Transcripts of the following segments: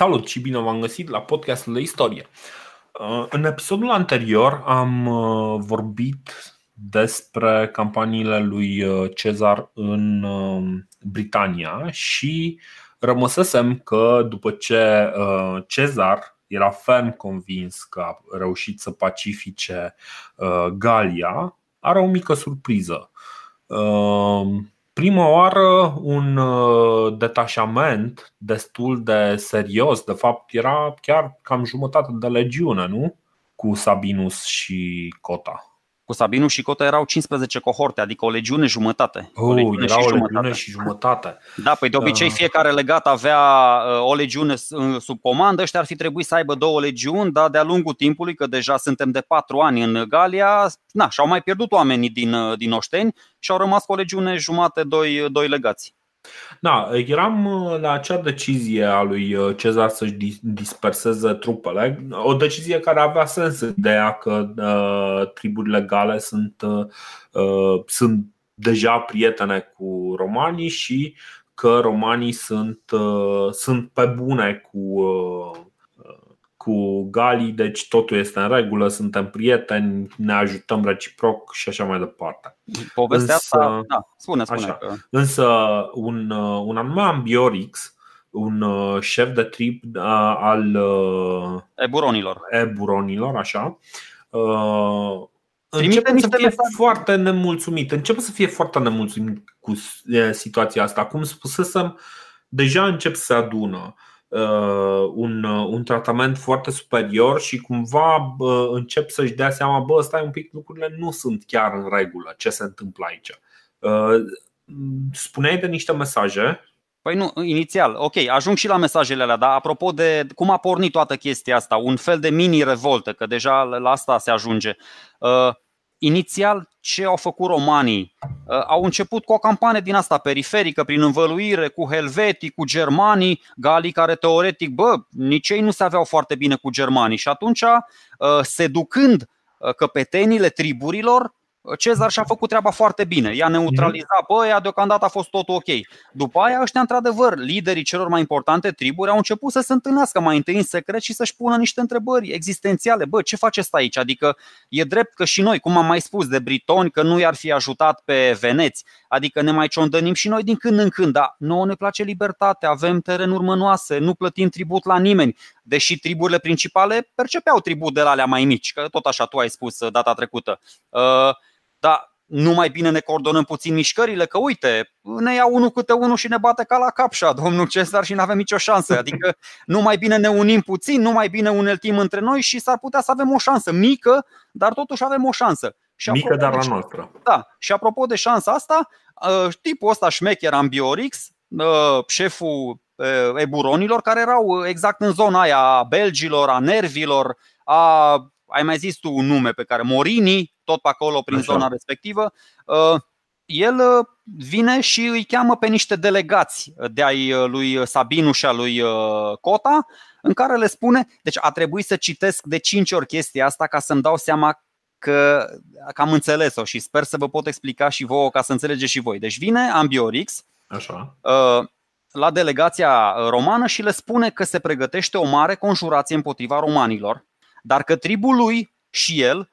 Salut și bine v-am găsit la podcastul de istorie. Uh, în episodul anterior am uh, vorbit despre campaniile lui uh, Cezar în Britania și rămăsesem că după ce Cezar era ferm convins că a reușit să pacifice Galia, are o mică surpriză prima oară un uh, detașament destul de serios, de fapt era chiar cam jumătate de legiune, nu? Cu Sabinus și Cota. Cu Sabinus și Cota erau 15 cohorte, adică o legiune jumătate. Oh, o legiune, era și, o jumătate. legiune și jumătate. Da, păi de obicei uh. fiecare legat avea uh, o legiune sub comandă, ăștia ar fi trebuit să aibă două legiuni, dar de-a lungul timpului, că deja suntem de patru ani în Galia, na, și-au mai pierdut oamenii din, din Oșteni și au rămas cu o legiune jumate, doi, doi legați. Da, eram uh, la acea decizie a lui uh, Cezar să-și disperseze trupele, o decizie care avea sens, ideea că uh, triburile gale sunt, uh, sunt deja prietene cu romanii și că romanii sunt, uh, sunt pe bune cu, uh, cu Galii, deci totul este în regulă, suntem prieteni, ne ajutăm reciproc și așa mai departe. Povestea însă, asta, da, spune, spune. Așa, că... Însă un, un anume Ambiorix, un uh, șef de trip uh, al uh, eburonilor, eburonilor așa, începe să fie mesaje. foarte nemulțumit. Începe să fie foarte nemulțumit cu situația asta. Cum spusesem, deja încep să adună. Uh, un, uh, un tratament foarte superior și cumva încep să-și dea seama, bă, stai un pic, lucrurile nu sunt chiar în regulă ce se întâmplă aici. Uh, spuneai de niște mesaje Păi nu, inițial, ok, ajung și la mesajele alea, dar apropo de cum a pornit toată chestia asta, un fel de mini-revoltă, că deja la asta se ajunge. Uh, inițial, ce au făcut romanii? Uh, au început cu o campanie din asta periferică, prin învăluire, cu helvetii, cu germanii, galii care teoretic, bă, nici ei nu se aveau foarte bine cu germanii și atunci, uh, seducând uh, căpetenile triburilor, Cezar și-a făcut treaba foarte bine. I-a neutralizat bă, ea deocamdată a fost tot ok. După aia, ăștia, într-adevăr, liderii celor mai importante triburi au început să se întâlnească mai întâi în secret și să-și pună niște întrebări existențiale. Bă, ce faceți aici? Adică e drept că și noi, cum am mai spus de britoni, că nu i-ar fi ajutat pe veneți. Adică ne mai ciondănim și noi din când în când, dar nouă ne place libertatea, avem terenuri mănoase, nu plătim tribut la nimeni. Deși triburile principale percepeau tribut de la alea mai mici, că tot așa tu ai spus data trecută. Uh, dar nu mai bine ne coordonăm puțin mișcările, că uite, ne ia unul câte unul și ne bate ca la capșa, domnul Cezar, și nu avem nicio șansă. Adică nu mai bine ne unim puțin, nu mai bine uneltim între noi și s-ar putea să avem o șansă mică, dar totuși avem o șansă. Și mică, dar la noastră. Da, și apropo de șansa asta, uh, tipul ăsta șmecher Ambiorix, uh, șeful uh, eburonilor, care erau exact în zona aia a belgilor, a nervilor, a ai mai zis tu un nume pe care Morini, tot pe acolo prin Așa. zona respectivă, uh, el uh, vine și îi cheamă pe niște delegați de ai uh, lui Sabinu și a lui Cota, în care le spune, deci a trebuit să citesc de cinci ori chestia asta ca să-mi dau seama că, că am înțeles-o și sper să vă pot explica și vouă ca să înțelegeți și voi. Deci vine Ambiorix Așa. la delegația romană și le spune că se pregătește o mare conjurație împotriva romanilor dar că tribul lui și el uh,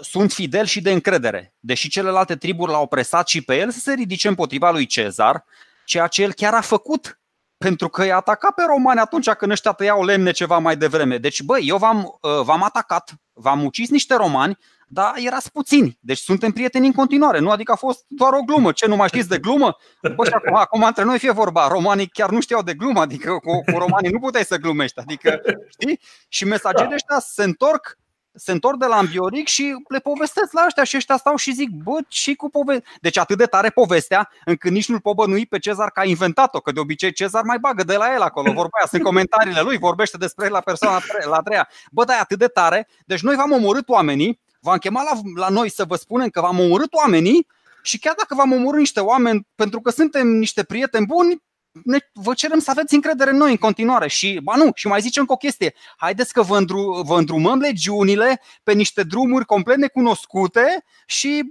sunt fideli și de încredere, deși celelalte triburi l-au presat și pe el să se ridice împotriva lui Cezar, ceea ce el chiar a făcut pentru că i-a atacat pe romani atunci când ăștia tăiau lemne ceva mai devreme. Deci, băi, eu v-am, uh, v-am atacat, v-am ucis niște romani, dar erați puțini. Deci suntem prieteni în continuare, nu? Adică a fost doar o glumă. Ce, nu mai știți de glumă? Bă, și acum, acum între noi fie vorba, romanii chiar nu știau de glumă, adică cu, cu romanii nu puteai să glumești, adică, știi? Și mesagerii ăștia se întorc se întorc de la Ambioric și le povestesc la ăștia și ăștia stau și zic, bă, și cu povestea. Deci atât de tare povestea, încât nici nu-l pot bănui pe Cezar că a inventat-o, că de obicei Cezar mai bagă de la el acolo, vorba aia, sunt comentariile lui, vorbește despre el la persoana la treia. Bă, da, e atât de tare, deci noi v-am omorât oamenii, v-am chemat la, la noi să vă spunem că v-am omorât oamenii și chiar dacă v-am omorât niște oameni pentru că suntem niște prieteni buni, ne, vă cerem să aveți încredere în noi în continuare și, ba nu, și mai zicem încă o chestie, haideți că vă, îndru, vă îndrumăm legiunile pe niște drumuri complet necunoscute și,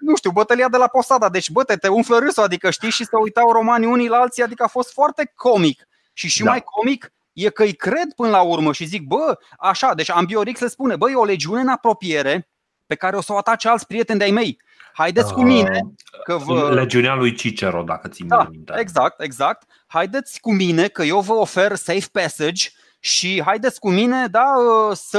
nu știu, bătălia de la Posada, deci bă, te, te umflă râsul, adică știi, și să uitau romanii unii la alții, adică a fost foarte comic. Și și da. mai comic, e că îi cred până la urmă și zic, bă, așa, deci Ambiorix le spune, bă, e o legiune în apropiere pe care o să o atace alți prieteni de-ai mei. Haideți cu mine că vă... Legiunea lui Cicero, dacă ți da, minte. Exact, exact. Haideți cu mine că eu vă ofer safe passage și haideți cu mine da, să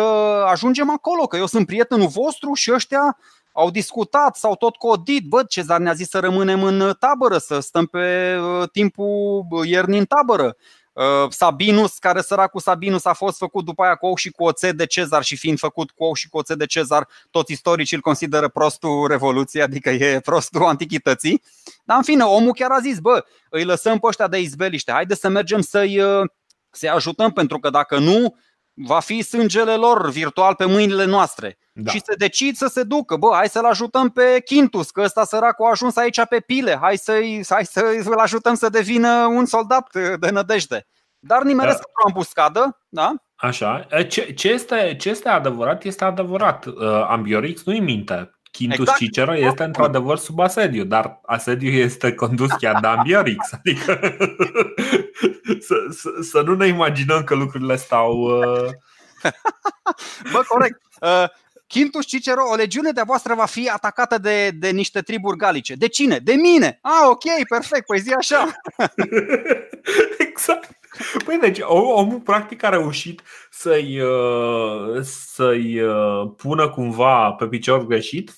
ajungem acolo, că eu sunt prietenul vostru și ăștia au discutat, s-au tot codit. Bă, Cezar ne-a zis să rămânem în tabără, să stăm pe uh, timpul iernii în tabără. Uh, Sabinus, care săracul Sabinus a fost făcut după aia cu ou și cu oțet de Cezar și fiind făcut cu ou și cu oțet de Cezar, toți istoricii îl consideră prostul Revoluției, adică e prostul Antichității. Dar în fine, omul chiar a zis, bă, îi lăsăm pe ăștia de izbeliște, haide să mergem să-i, uh, să-i ajutăm, pentru că dacă nu, va fi sângele lor virtual pe mâinile noastre. Da. Și se decid să se ducă. Bă, hai să-l ajutăm pe Quintus, că ăsta săracul a ajuns aici pe pile. Hai, să-i, hai să-l ajutăm să devină un soldat de nădejde. Dar nimeresc da. o ambuscadă, da? Așa. Ce, ce, este, ce este adevărat, este adevărat. Uh, Ambiorix nu-i minte. Quintus exact. Cicero este într-adevăr sub asediu, dar asediu este condus chiar de Ambiorix. Adică să, să, să nu ne imaginăm că lucrurile stau. Uh... Bă, corect. Uh, Quintus Cicero, o legiune de voastră va fi atacată de, de niște triburi galice. De cine? De mine! Ah, ok, perfect, păi zi așa. exact. Păi deci omul practic a reușit să-i, uh, să-i uh, pună cumva pe picior greșit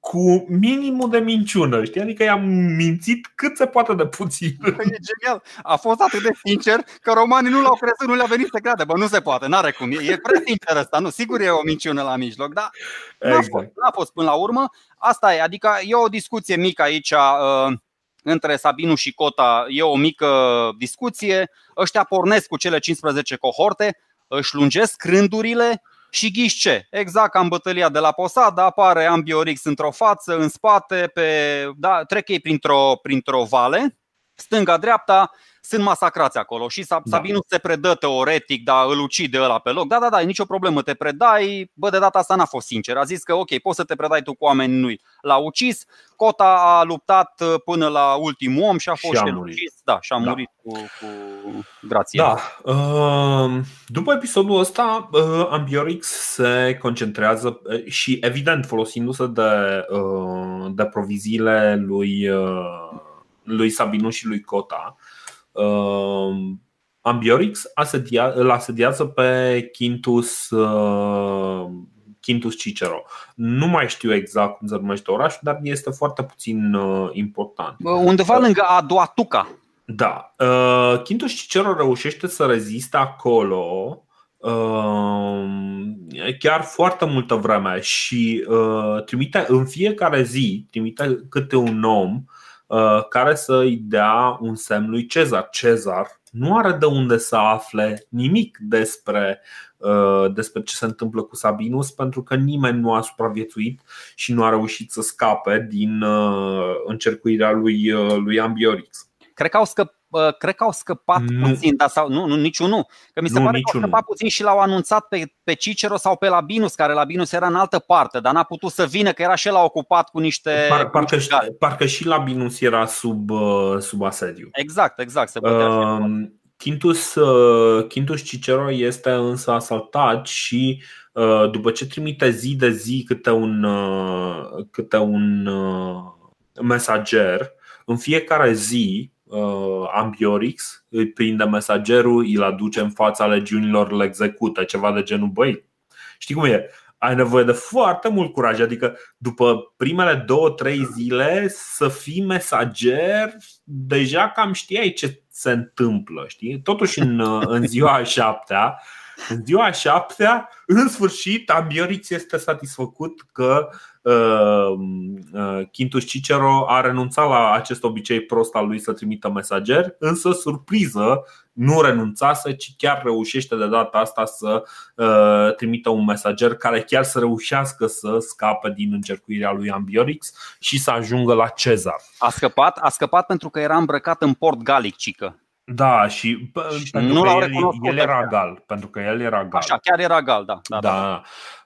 cu minimul de minciună, știi? Adică i-am mințit cât se poate de puțin. E genial. A fost atât de sincer că romanii nu l-au crezut, nu le-a venit să creadă. Bă, nu se poate, n-are cum. E prea sincer asta, nu, sigur e o minciună la mijloc, dar n-a, exact. fost, n-a fost până la urmă. Asta e, adică e o discuție mică aici uh, între Sabinu și Cota, e o mică discuție. Ăștia pornesc cu cele 15 cohorte, își lungesc rândurile, și ghiși ce? Exact ca în bătălia de la Posada, apare Ambiorix într-o față, în spate, pe, da, trec ei printr-o, printr-o vale, stânga-dreapta, sunt masacrați acolo și da. Sabinus se predă teoretic, dar îl ucide ăla pe loc. Da, da, da, e nicio problemă, te predai. Bă, de data asta n-a fost sincer. A zis că ok, poți să te predai tu cu oameni nu L-a ucis, Cota a luptat uh, până la ultimul om și a fost și a murit. ucis. Da, și a da. murit cu, cu grație. Da. Uh, după episodul ăsta, uh, Ambiorix se concentrează și evident folosindu-se de, de proviziile lui, lui Sabinus și lui Cota, uh, Ambiorix asedia, îl asediază pe Quintus, uh, Quintus Cicero. Nu mai știu exact cum se numește orașul, dar este foarte puțin uh, important. Undeva uh, lângă Aduatuca. Da. Uh, Quintus Cicero reușește să reziste acolo uh, chiar foarte multă vreme și uh, trimite în fiecare zi trimite câte un om Uh, care să îi dea un semn lui Cezar. Cezar nu are de unde să afle nimic despre, uh, despre ce se întâmplă cu Sabinus pentru că nimeni nu a supraviețuit și nu a reușit să scape din uh, încercuirea lui, lui Ambiorix. Cred că au scăpat cred că au scăpat nu. puțin, dar sau, nu, nu, niciunul. Că mi se nu, pare că au scăpat puțin și l-au anunțat pe, pe Cicero sau pe Labinus, care Labinus era în altă parte, dar n-a putut să vină, că era și el ocupat cu niște. Par, parcă, și, parcă și Labinus era sub, uh, sub asediu. Exact, exact. Se uh, Quintus, uh, Quintus Cicero este însă asaltat și uh, după ce trimite zi de zi câte un, uh, câte un uh, mesager, în fiecare zi uh, Ambiorix îi prinde mesagerul, îl aduce în fața legiunilor, îl execută, ceva de genul băi. Știi cum e? Ai nevoie de foarte mult curaj, adică după primele două, trei zile să fii mesager, deja cam știai ce se întâmplă, știi? Totuși în, în ziua a șaptea în ziua a șaptea, în sfârșit, Ambiorix este satisfăcut că uh, uh, Quintus Cicero a renunțat la acest obicei prost al lui să trimită mesager, însă, surpriză, nu renunțase, ci chiar reușește de data asta să uh, trimită un mesager care chiar să reușească să scape din încercuirea lui Ambiorix și să ajungă la Cezar. A scăpat, a scăpat pentru că era îmbrăcat în port galic, cică. Da, și, și pentru nu că el, el era gal, pentru că el era gal. Așa, chiar era gal, da. da, da. da.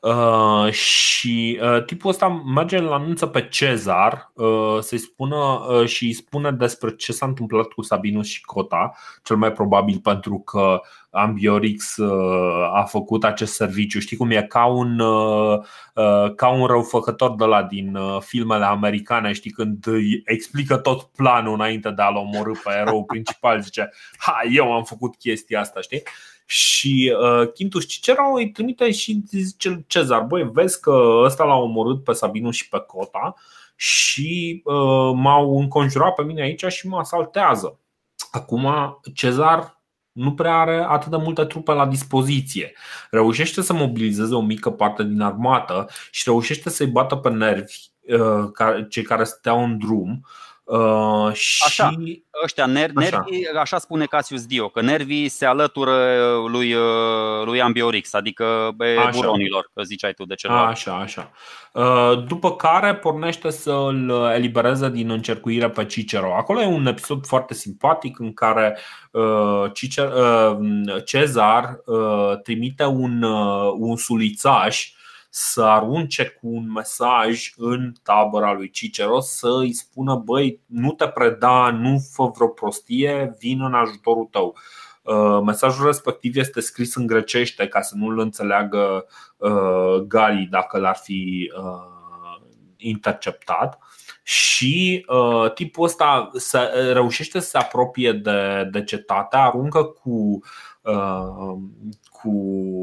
Uh, și uh, tipul ăsta merge la anunță pe Cezar uh, să-i spună uh, și îi spune despre ce s-a întâmplat cu Sabinus și Cota, cel mai probabil pentru că Ambiorix uh, a făcut acest serviciu. Știi cum e? Ca un, uh, uh, ca un răufăcător de la din filmele americane, știi, când îi explică tot planul înainte de a-l omorâ pe erou principal, zice, ha, eu am făcut chestia asta, știi? Și uh, Quintus Cicero îi trimite și zice Cezar, băi, vezi că ăsta l-a omorât pe Sabinus și pe Cota și uh, m-au înconjurat pe mine aici și mă asaltează. Acum Cezar nu prea are atât de multe trupe la dispoziție. Reușește să mobilizeze o mică parte din armată și reușește să-i bată pe nervi uh, cei care stau în drum Uh, și... Așa, ăștia, ner- așa. nervii, așa spune Cassius Dio, că nervii se alătură lui, uh, lui Ambiorix, adică așa. buronilor, că ziceai tu de ceva. Așa, așa. Uh, după care pornește să îl elibereze din încercuire pe Cicero. Acolo e un episod foarte simpatic în care uh, Cicero, Cezar trimite un, un sulițaș să arunce cu un mesaj în tabăra lui Cicero să îi spună băi, nu te preda, nu fă vreo prostie, vin în ajutorul tău. Uh, mesajul respectiv este scris în grecește ca să nu-l înțeleagă uh, Gali dacă l-ar fi uh, interceptat și uh, tipul ăsta se, reușește să se apropie de, de cetate, aruncă cu uh, cu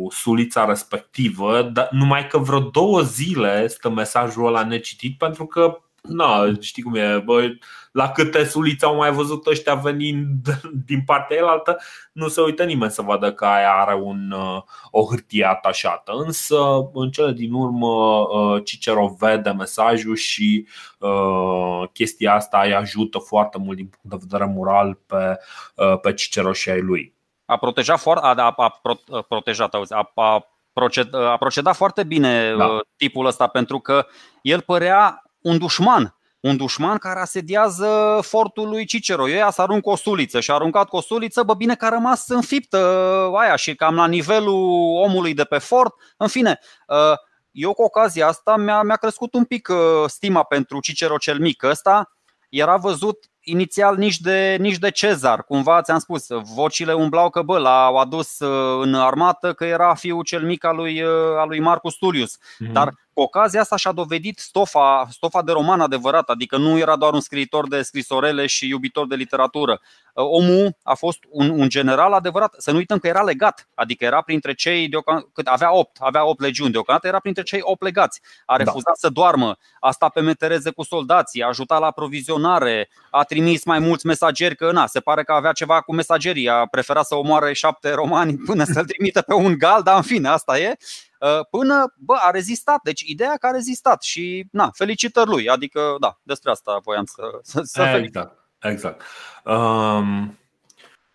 sulița respectivă, dar numai că vreo două zile stă mesajul ăla necitit pentru că Na, știi cum e, bă, la câte suliți au mai văzut ăștia venind din partea elaltă, nu se uită nimeni să vadă că aia are un, uh, o hârtie atașată. Însă, în cele din urmă, uh, Cicero vede mesajul și uh, chestia asta îi ajută foarte mult din punct de vedere moral pe, uh, pe Cicero și ai lui a protejat foarte, a, a, a protejat, auzi, a, a, proced, a procedat foarte bine da. Uh, tipul ăsta pentru că el părea un dușman un dușman care asediază fortul lui Cicero. Eu să arunc o suliță și a aruncat cu o suliță, bă, bine că a rămas înfiptă uh, aia și cam la nivelul omului de pe fort. În fine, uh, eu cu ocazia asta mi-a, mi-a crescut un pic stima pentru Cicero cel mic ăsta. Era văzut inițial nici de, nici de Cezar. Cumva ți-am spus, vocile umblau că bă, l-au adus uh, în armată că era fiul cel mic al lui, uh, al lui Marcus Tullius. Mm-hmm. Dar cu ocazia asta și-a dovedit stofa, stofa de roman adevărat, adică nu era doar un scriitor de scrisorele și iubitor de literatură. Uh, omul a fost un, un general adevărat, să nu uităm că era legat, adică era printre cei, cât avea 8, avea 8 legiuni deocamdată, era printre cei 8 legați. A da. refuzat da. să doarmă, a stat pe metereze cu soldații, a ajutat la aprovizionare, a trimis mai mulți mesageri, că na, se pare că avea ceva cu mesagerii, a preferat să omoare șapte romani până să-l trimită pe un gal, dar în fine, asta e. Uh, până bă, a rezistat. Deci ideea că a rezistat și na, felicitări lui. Adică, da, despre asta voiam să, să, să exact, felicit. Exact. Um,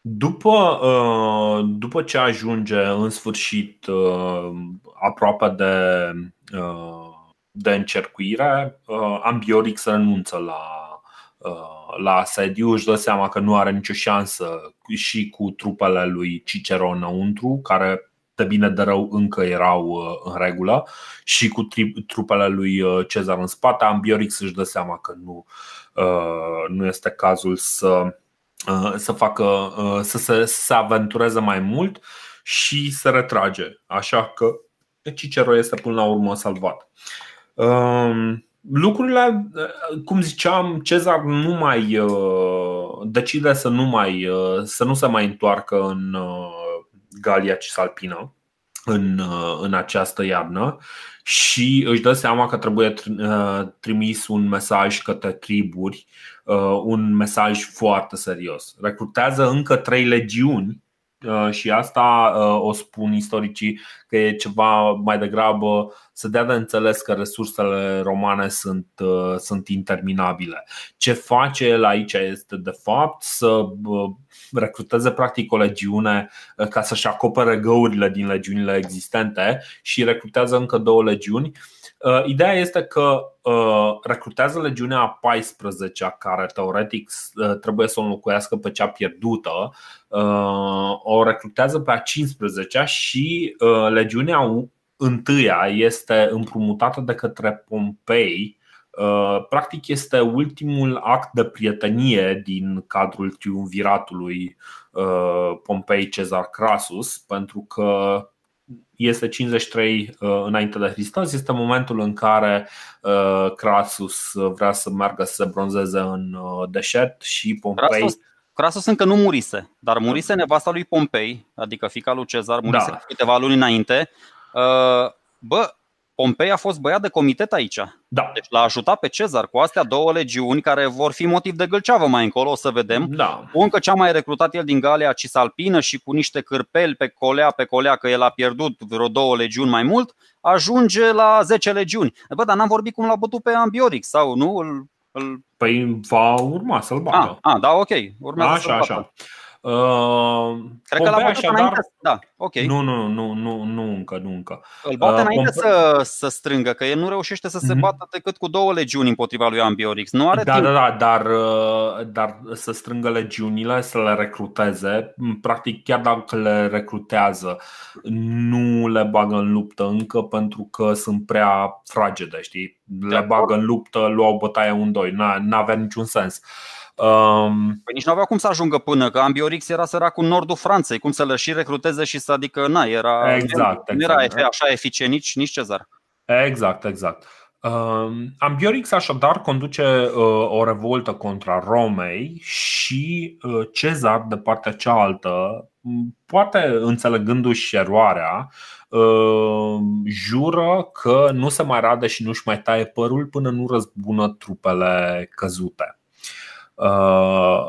după, uh, după ce ajunge în sfârșit uh, aproape de, uh, de încercuire, uh, Ambiorix renunță la, uh, la asediu, își dă seama că nu are nicio șansă și cu trupele lui Cicero înăuntru, care de bine de rău încă erau uh, în regulă și cu trupele lui uh, Cezar în spate, Ambiorix își dă seama că nu, uh, nu este cazul să, să facă să se, să se aventureze mai mult și se retrage. Așa că Cicero este până la urmă salvat. Um, lucrurile, cum ziceam, Cezar nu mai decide să nu mai să nu se mai întoarcă în Galia Cisalpină în, uh, în această iarnă și își dă seama că trebuie uh, trimis un mesaj către triburi, uh, un mesaj foarte serios. Recrutează încă trei legiuni și asta o spun istoricii că e ceva mai degrabă să dea de înțeles că resursele romane sunt, sunt interminabile. Ce face el aici este de fapt să recruteze practic o legiune ca să-și acopere găurile din legiunile existente și recrutează încă două legiuni Uh, ideea este că uh, recrutează legiunea a 14 care teoretic uh, trebuie să o înlocuiască pe cea pierdută, o recrutează pe a 15 și legiunea întâia este împrumutată de către Pompei. Practic este ultimul act de prietenie din cadrul triumviratului Pompei Cezar Crasus, pentru că este 53 uh, înainte de Hristos, este momentul în care uh, Crasus vrea să meargă să se bronzeze în uh, deșert și Pompei. Crasus, Crasus încă nu murise, dar murise nevasta lui Pompei, adică fica lui Cezar, murise da. câteva luni înainte. Bă, Pompei a fost băiat de comitet aici. Da. Deci l-a ajutat pe Cezar cu astea două legiuni care vor fi motiv de gâlceavă mai încolo, o să vedem. Da. Cu încă cea mai recrutat el din Galia Cisalpină și cu niște cârpeli pe colea pe colea că el a pierdut vreo două legiuni mai mult, ajunge la 10 legiuni. Bă, dar n-am vorbit cum l-a bătut pe Ambiorix sau nu? Îl, îl... Păi va urma să-l bată. Ah, ah da, ok. Urmează așa, să-l bată. așa. Uh, Cred că l-a bătut așadar, înainte. Da, ok. Nu, nu, nu, nu, nu încă, nu încă. Îl bate uh, înainte Pompe... să, să strângă, că el nu reușește să se mm-hmm. bată decât cu două legiuni împotriva lui Ambiorix. Nu are da, timp. da, da, dar, uh, dar să strângă legiunile, să le recruteze, practic chiar dacă le recrutează, nu le bagă în luptă încă pentru că sunt prea fragede, știi? Le bagă în luptă, luau bătaie un doi, n-avea niciun sens. Uh, Um, păi nici nu avea cum să ajungă până, că Ambiorix era sărac în nordul Franței, cum să le și recruteze și să, adică, na, era, exact, nu era exact. așa eficient nici, nici Cezar. Exact, exact. Uh, Ambiorix așadar conduce uh, o revoltă contra Romei și uh, Cezar, de partea cealaltă, poate înțelegându-și eroarea, uh, jură că nu se mai radă și nu-și mai taie părul până nu răzbună trupele căzute. Uh,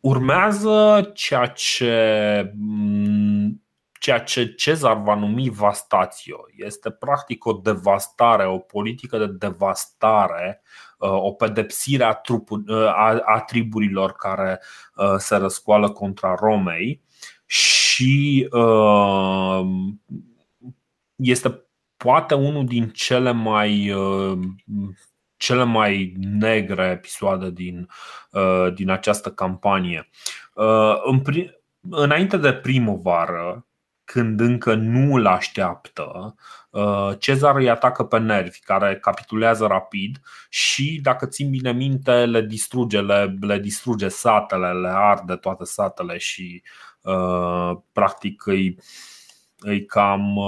urmează ceea ce, mm, ceea ce Cezar va numi vastatio. Este practic o devastare, o politică de devastare, uh, o pedepsire a, trupuri, uh, a, a triburilor care se răscoală contra Romei și este poate unul din cele mai cele mai negre episoade din, uh, din această campanie. Uh, în pri- înainte de primăvară, când încă nu îl așteaptă, uh, Cezar îi atacă pe nervi, care capitulează rapid și, dacă țin bine minte, le distruge, le, le distruge satele, le arde toate satele și practic îi, îi, cam,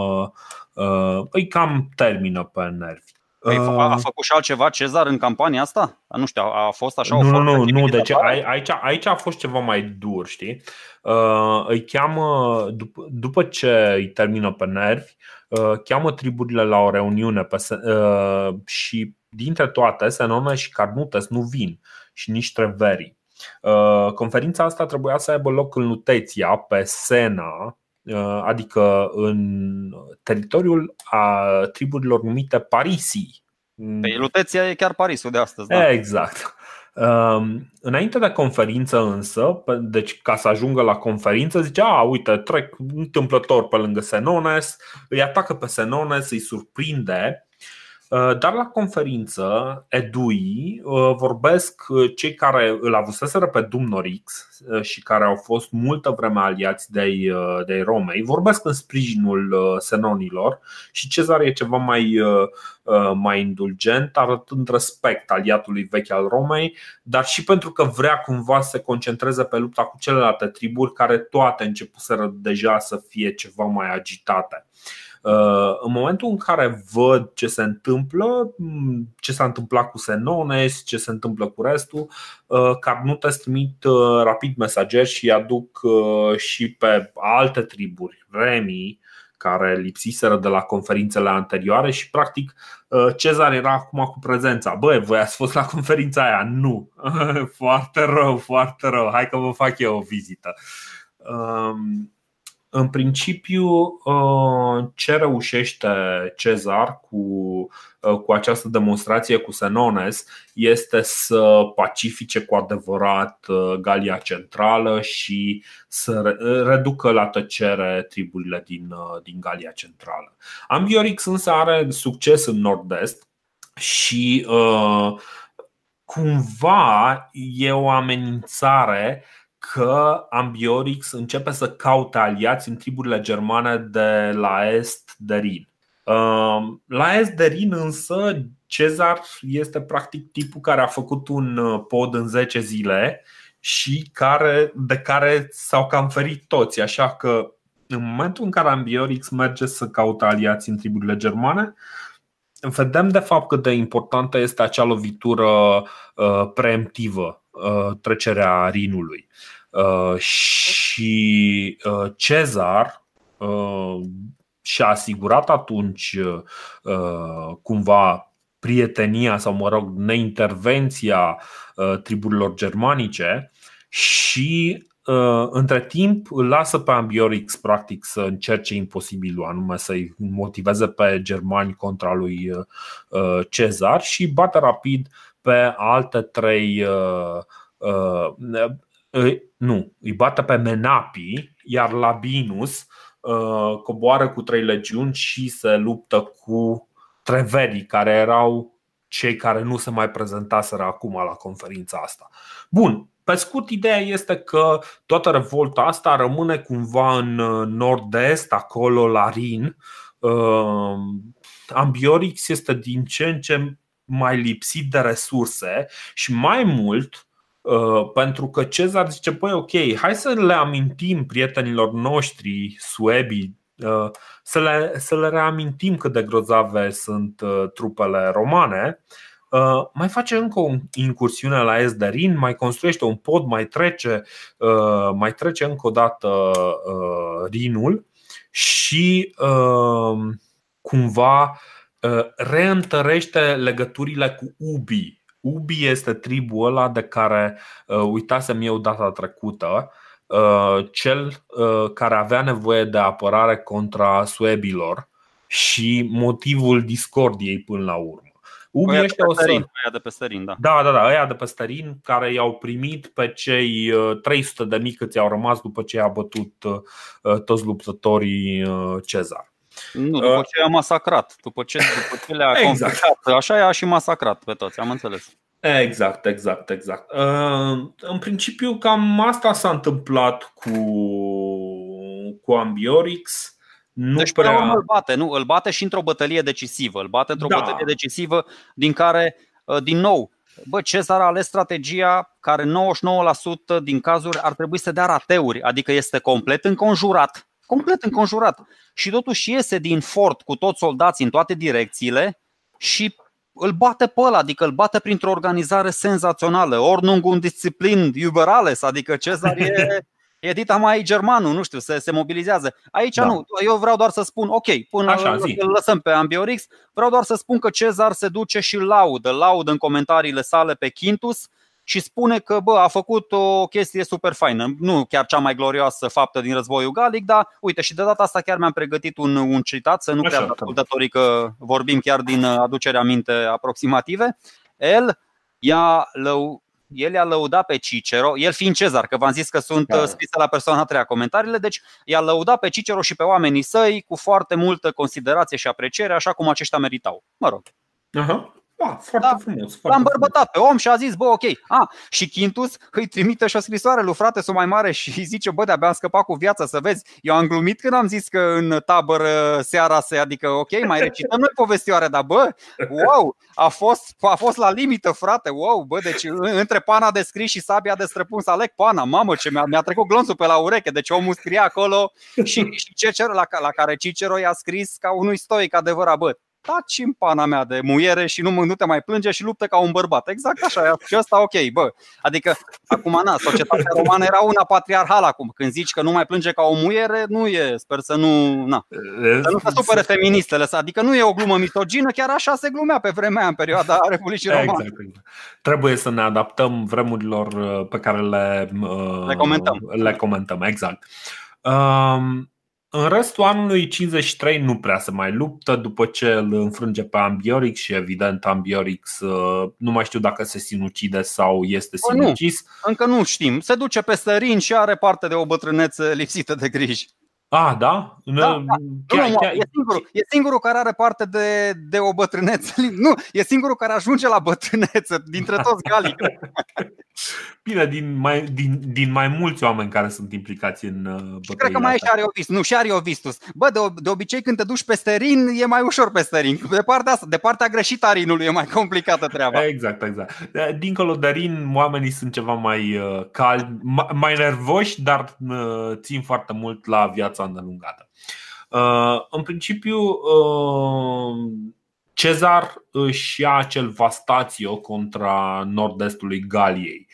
îi cam termină pe nervi. Păi a făcut și altceva Cezar în campania asta? Nu știu, a fost așa o Nu, nu, nu, deci aici, aici a fost ceva mai dur, știi? Uh, îi cheamă, după, după ce îi termină pe nervi, uh, cheamă triburile la o reuniune pe, uh, și dintre toate, Senone și Carnutes nu vin și nici Treveri. Uh, conferința asta trebuia să aibă loc în Luteția, pe Sena, Uh, adică în teritoriul a triburilor numite Parisii. Pe Luteția e chiar Parisul de astăzi. Da? Exact. Um, înainte de conferință însă, deci ca să ajungă la conferință, zice, a, uite, trec întâmplător pe lângă Senones, îi atacă pe Senones, îi surprinde Uh, dar la conferință, edui uh, vorbesc uh, cei care îl avuseseră pe Dumnorix și care au fost multă vreme aliați de, de Romei, vorbesc în sprijinul senonilor și Cezar e ceva mai, mai indulgent, arătând respect aliatului vechi al Romei, dar și pentru că vrea cumva să se concentreze pe lupta cu celelalte triburi care toate începuseră deja să fie ceva mai agitate. Uh, în momentul în care văd ce se întâmplă, ce s-a întâmplat cu Senones, ce se întâmplă cu restul, uh, Carnutes trimit uh, rapid mesageri și aduc și pe alte triburi, Remi, care lipsiseră de la conferințele anterioare și practic Cezar era acum cu prezența. Băi, voi ați fost la conferința aia? Nu. foarte rău, foarte rău. Hai că vă fac eu o vizită. Um, în principiu, uh, ce reușește Cezar cu, uh, cu această demonstrație cu Senones este să pacifice cu adevărat uh, Galia Centrală și să reducă la tăcere triburile din, din Galia Centrală. Ambiorix însă are succes în nord-est și uh, cumva e o amenințare că Ambiorix începe să caute aliați în triburile germane de la est de Rin. Um, la est de Rin însă Cezar este practic tipul care a făcut un uh, pod în 10 zile și care, de care s-au cam ferit toți, așa că în momentul în care Ambiorix merge să caute aliați în triburile germane, vedem de fapt cât de importantă este acea lovitură uh, preemptivă, uh, trecerea Rinului. Uh, și uh, Cezar uh, și-a asigurat atunci cumva prietenia sau, mă rog, neintervenția triburilor germanice și între timp îl lasă pe Ambiorix practic să încerce imposibilul, anume să-i motiveze pe germani contra lui Cezar și bate rapid pe alte trei nu, îi bate pe Menapi, iar Labinus uh, coboară cu trei legiuni și se luptă cu Treverii, care erau cei care nu se mai prezentaseră acum la conferința asta. Bun, pe scurt, ideea este că toată revolta asta rămâne cumva în uh, nord-est, acolo la Rin. Uh, Ambiorix este din ce în ce mai lipsit de resurse și mai mult Uh, pentru că Cezar zice, păi ok, hai să le amintim prietenilor noștri suebi uh, să le, să le reamintim cât de grozave sunt uh, trupele romane. Mai face încă o incursiune la est de Rin, mai construiește un pod, mai trece, mai trece încă o dată Rinul și cumva reîntărește legăturile cu Ubi, Ubi este tribul ăla de care uh, uitasem eu data trecută, uh, cel uh, care avea nevoie de apărare contra suebilor și motivul discordiei până la urmă. Ubi este o să... Aia de pe Stărin, da. Da, da, da, aia de pe Stărin care i-au primit pe cei 300 de mii câți au rămas după ce a bătut toți luptătorii Cezar. Nu, după ce a masacrat, după ce, după ce le-a exact. așa i-a și masacrat pe toți, am înțeles. Exact, exact, exact. Uh, în principiu, cam asta s-a întâmplat cu, cu Ambiorix. Nu deci, prea... îl bate, nu? Îl bate și într-o bătălie decisivă. Îl bate într-o da. bătălie decisivă din care, uh, din nou, Bă, Cezar a ales strategia care 99% din cazuri ar trebui să dea rateuri, adică este complet înconjurat, complet înconjurat și totuși iese din fort cu toți soldații în toate direcțiile și îl bate pe ăla, adică îl bate printr-o organizare senzațională, Ordnung und Disziplin Überales, adică Cezar e, e dita mai germanul, nu știu, se, se mobilizează. Aici da. nu, eu vreau doar să spun, ok, până Așa, îl lăsăm pe Ambiorix, vreau doar să spun că Cezar se duce și laudă, laudă în comentariile sale pe Quintus, și spune că bă, a făcut o chestie super faină. Nu chiar cea mai glorioasă faptă din războiul galic, dar uite și de data asta chiar mi-am pregătit un, un citat, să nu creadă ascultătorii că vorbim chiar din aducerea minte aproximative. El i-a lău, el i-a lăudat pe Cicero, el fiind Cezar, că v-am zis că sunt da. scrise la persoana a treia comentariile, deci i-a lăudat pe Cicero și pe oamenii săi cu foarte multă considerație și apreciere, așa cum aceștia meritau. Mă rog. Uh-huh. Da, foarte da, frumos. Foarte l-am bărbătat pe om și a zis, bă, ok. A, și Quintus îi trimite și o scrisoare lui frate să mai mare și îi zice, bă, de-abia am scăpat cu viața să vezi. Eu am glumit când am zis că în tabără seara se, adică, ok, mai recităm noi povestioare, dar bă, wow, a fost, a fost la limită, frate, wow, bă, deci între pana de scris și sabia de străpuns aleg pana, mamă, ce mi-a, mi-a trecut glonțul pe la ureche, deci omul scria acolo și, și Cicero, la, la care Cicero i-a scris ca unui stoic adevărat, bă, taci în pana mea de muiere și nu, nu te mai plânge și luptă ca un bărbat. Exact așa, și ăsta ok, bă. Adică, acum, na, societatea romană era una patriarhală acum. Când zici că nu mai plânge ca o muiere, nu e, sper să nu, na, să nu se supere feministele. Adică nu e o glumă misogină, chiar așa se glumea pe vremea aia, în perioada Republicii Romane. Exact, exact. Trebuie să ne adaptăm vremurilor uh, pe care le, uh, le comentăm. Le comentăm, exact. Um, în restul anului 53 nu prea se mai luptă după ce îl înfrânge pe Ambiorix și evident Ambiorix uh, nu mai știu dacă se sinucide sau este sinucis. Nu, încă nu știm. Se duce pe sărin și are parte de o bătrâneță lipsită de griji. Ah, da? Da, da. Chiar, nu, chiar... E, singurul, e singurul care are parte de, de o bătrâneță. Nu, e singurul care ajunge la bătrâneță dintre toți galii. Bine, din mai, din, din mai mulți oameni care sunt implicați în uh, Și cred că mai e și Ariovistus. Nu, și Ariovistus. Bă, de, de obicei când te duci pe rin, e mai ușor pe rin. De partea asta, de partea greșită a rinului e mai complicată treaba. Exact, exact. Dincolo de rin, oamenii sunt ceva mai uh, calmi, mai nervoși, dar uh, țin foarte mult la viața îndelungată. Uh, în principiu, uh, Cezar își ia acel vastațio contra nord-estului Galiei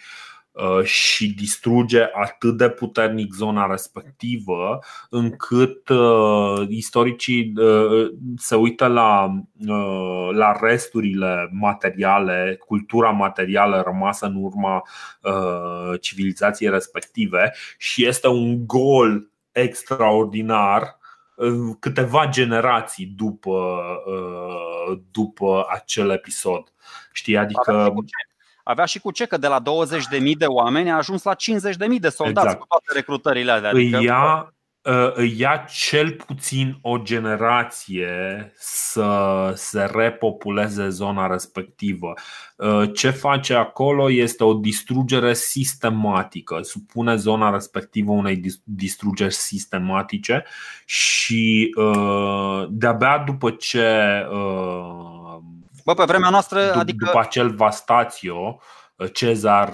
uh, și distruge atât de puternic zona respectivă încât uh, istoricii uh, se uită la, uh, la resturile materiale, cultura materială rămasă în urma uh, civilizației respective și este un gol extraordinar câteva generații după, uh, după acel episod. Știi, adică avea și cu ce, că de la 20.000 de oameni a ajuns la 50.000 de soldați exact. cu toate recrutările alea. Adică... Îi ia Uh, îi ia cel puțin o generație să se repopuleze zona respectivă. Uh, ce face acolo este o distrugere sistematică, supune zona respectivă unei distrugeri sistematice și uh, de-abia după ce Bă, pe vremea noastră, adică... după acel vastațio, Cezar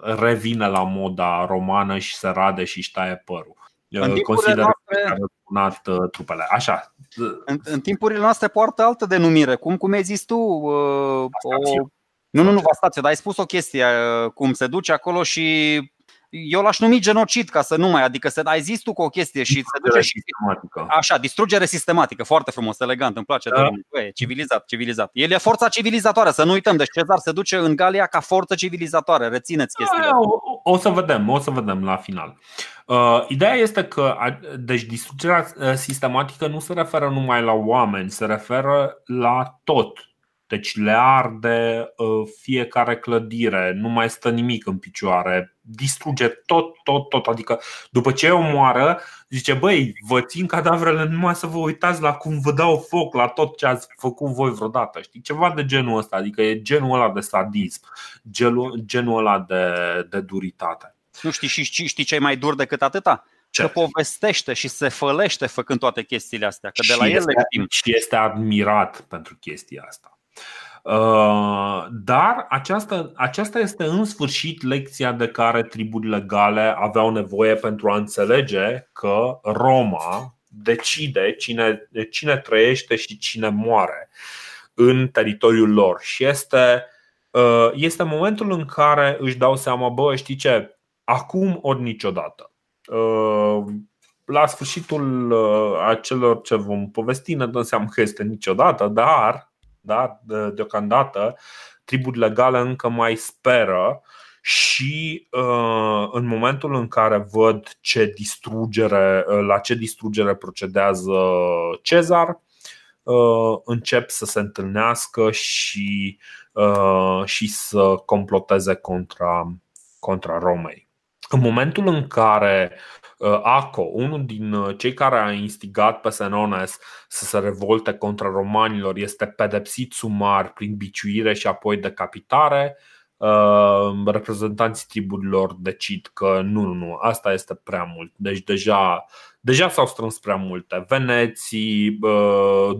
revine la moda romană și se rade și își taie părul în consideră noastre, că uh, trupele. Așa. În, în timpurile noastre poartă altă denumire. Cum, cum ai zis tu? Uh, o... Nu, nu, nu, Vastație, dar ai spus o chestie, uh, cum se duce acolo și eu l-aș numi genocid ca să nu mai, adică să ai zis tu cu o chestie și se duce și Așa, distrugere sistematică, foarte frumos, elegant, îmi place da. Băi, civilizat, civilizat. El e forța civilizatoare, să nu uităm, deci Cezar se duce în Galia ca forță civilizatoare, rețineți chestia. O, o să vedem, o să vedem la final. Uh, ideea este că deci distrugerea uh, sistematică nu se referă numai la oameni, se referă la tot deci le arde uh, fiecare clădire, nu mai stă nimic în picioare, distruge tot, tot, tot. Adică după ce o moară, zice, băi, vă țin cadavrele numai să vă uitați la cum vă dau foc la tot ce ați făcut voi vreodată. Știi? Ceva de genul ăsta, adică e genul ăla de sadism, genul, genul ăla de, de duritate. Nu știi, și știi ce e mai dur decât atâta? Ce? Că povestește și se fălește făcând toate chestiile astea. Că de la și el este, Și este admirat pentru chestia asta. Uh, dar aceasta, aceasta este în sfârșit lecția de care triburile gale aveau nevoie pentru a înțelege că Roma decide cine, cine trăiește și cine moare în teritoriul lor. Și este, uh, este momentul în care își dau seama, bă, știi ce, acum ori niciodată. Uh, la sfârșitul acelor ce vom povesti ne dăm seama că este niciodată, dar da? deocamdată triburile legale încă mai speră și uh, în momentul în care văd ce distrugere, uh, la ce distrugere procedează Cezar, uh, încep să se întâlnească și, și să comploteze contra, contra Romei. În momentul în care Uh, Aco, unul din uh, cei care a instigat pe Senones să se revolte contra romanilor, este pedepsit sumar prin biciuire și apoi decapitare. Uh, reprezentanții triburilor decid că nu, nu, nu, asta este prea mult. Deci deja, deja s-au strâns prea multe. Veneții,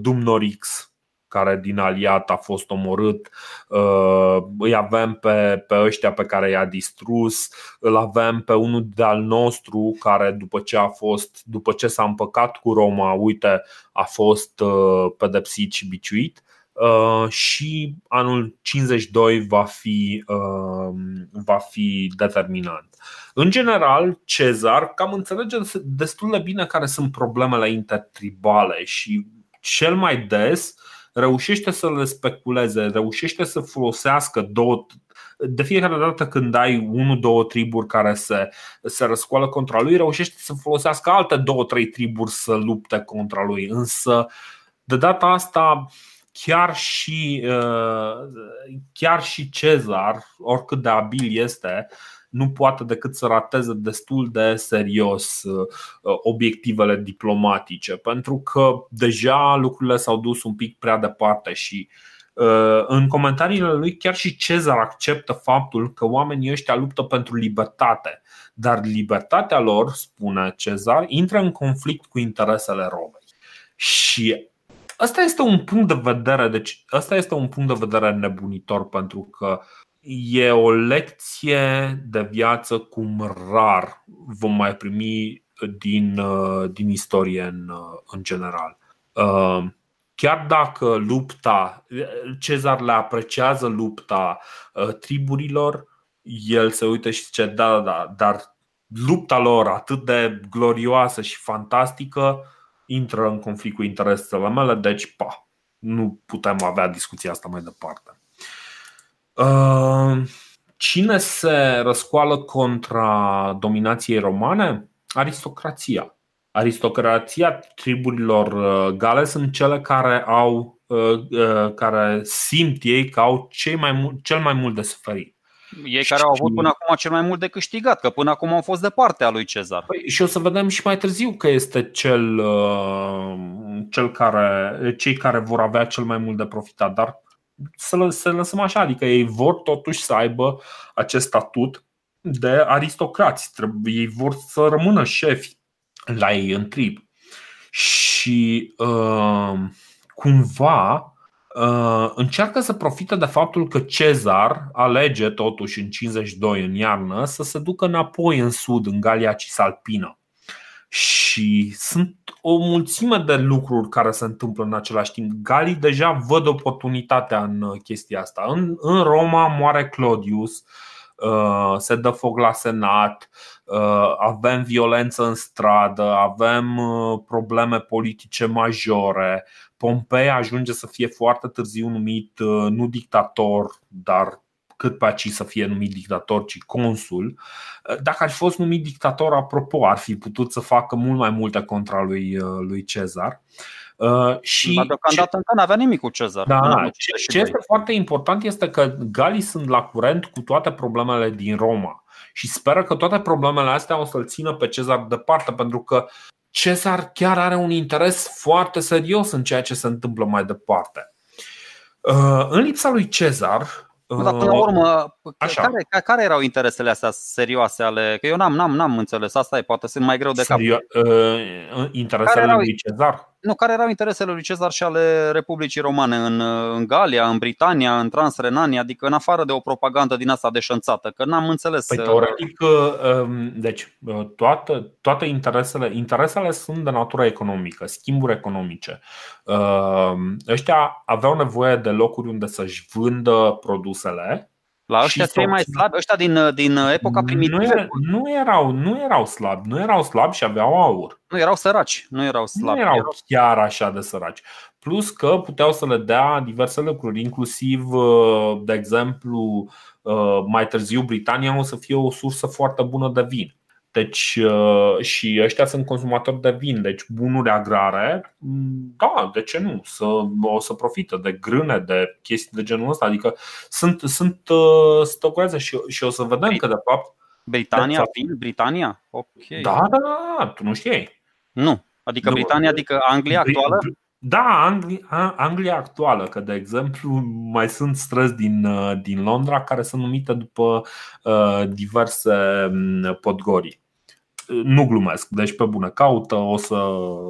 Dumnorix, care din aliat a fost omorât, uh, îi avem pe, pe ăștia pe care i-a distrus, îl avem pe unul de-al nostru care după ce a fost, după ce s-a împăcat cu Roma, uite, a fost uh, pedepsit și biciuit. Uh, și anul 52 va fi, uh, va fi determinant. În general, Cezar cam înțelege destul de bine care sunt problemele intertribale și cel mai des reușește să le speculeze, reușește să folosească două, de fiecare dată când ai unul, două triburi care se, se răscoală contra lui, reușește să folosească alte două, trei triburi să lupte contra lui. Însă, de data asta, chiar și, chiar și Cezar, oricât de abil este, nu poate decât să rateze destul de serios uh, obiectivele diplomatice, pentru că deja lucrurile s-au dus un pic prea departe și uh, în comentariile lui chiar și Cezar acceptă faptul că oamenii ăștia luptă pentru libertate, dar libertatea lor, spune Cezar, intră în conflict cu interesele Romei. Și Asta este un punct de vedere, deci asta este un punct de vedere nebunitor pentru că uh, e o lecție de viață cum rar vom mai primi din, uh, din istorie în, uh, în general. Uh, chiar dacă lupta, Cezar le apreciază lupta triburilor, el se uită și zice, da, da, da, dar lupta lor atât de glorioasă și fantastică intră în conflict cu interesele mele, deci, pa, nu putem avea discuția asta mai departe. Uh, cine se răscoală contra dominației romane? Aristocrația. Aristocrația triburilor uh, gale sunt cele care au uh, care simt ei că au cei mai mult, cel mai mult de suferit. Ei care au avut până acum cel mai mult de câștigat, că până acum au fost de partea lui Cezar. Păi, și o să vedem și mai târziu că este cel, cel care, cei care vor avea cel mai mult de profitat, dar să, să lăsăm așa, adică ei vor totuși să aibă acest statut de aristocrați, ei vor să rămână șefi la ei în trib. Și uh, cumva uh, încearcă să profite de faptul că Cezar alege totuși în 52 în iarnă să se ducă înapoi în sud, în Galia Cisalpină. Și sunt o mulțime de lucruri care se întâmplă în același timp. Galii deja văd oportunitatea în uh, chestia asta. În, în Roma moare Claudius, uh, se dă foc la senat, uh, avem violență în stradă, avem probleme politice majore. Pompei ajunge să fie foarte târziu numit nu dictator, dar cât pe aici să fie numit dictator, ci consul. Dacă ar fi fost numit dictator, apropo, ar fi putut să facă mult mai multe contra lui, uh, lui Cezar. Uh, și Dar deocamdată ce, încă nu avea nimic cu Cezar. Da, ce, ce este foarte important este că galii sunt la curent cu toate problemele din Roma și speră că toate problemele astea o să-l țină pe Cezar departe, pentru că Cezar chiar are un interes foarte serios în ceea ce se întâmplă mai departe. Uh, în lipsa lui Cezar, dar până la uh, urmă, Așa. Care, care erau interesele astea serioase ale. Că eu n-am, n-am, n-am înțeles, asta e, poate sunt mai greu de cap. Serio- uh, interesele care erau, lui Cezar? Nu, care erau interesele lui Cezar și ale Republicii Romane în, în Galia, în Britania, în Transrenania, adică în afară de o propagandă din asta deșanțată, că n-am înțeles. Păi uh, teoretic, um, deci toate, toate interesele, interesele sunt de natură economică, schimburi economice. Um, ăștia aveau nevoie de locuri unde să-și vândă produsele la ăștia cei mai slabi, ăștia din, din epoca primitivă. Nu, era, nu, erau, nu erau slabi, nu erau slabi și aveau aur. Nu erau săraci, nu erau slabi. Nu erau chiar așa de săraci. Plus că puteau să le dea diverse lucruri, inclusiv, uh, de exemplu, uh, mai târziu Britania o să fie o sursă foarte bună de vin. Deci uh, și ăștia sunt consumatori de vin, deci bunuri agrare, mm, da, de ce nu? Să, o să profită de grâne, de chestii de genul ăsta, adică sunt, sunt uh, stocurează și, și o să vedem că de fapt Britania, de vin, Britania? Ok. Da, da, da, tu nu știi. Nu, adică nu, Britania, adică Anglia actuală? Da, Anglia, Anglia actuală, că de exemplu mai sunt străzi din, uh, din Londra care sunt numite după uh, diverse mm, podgorii nu glumesc, deci pe bună caută, o să,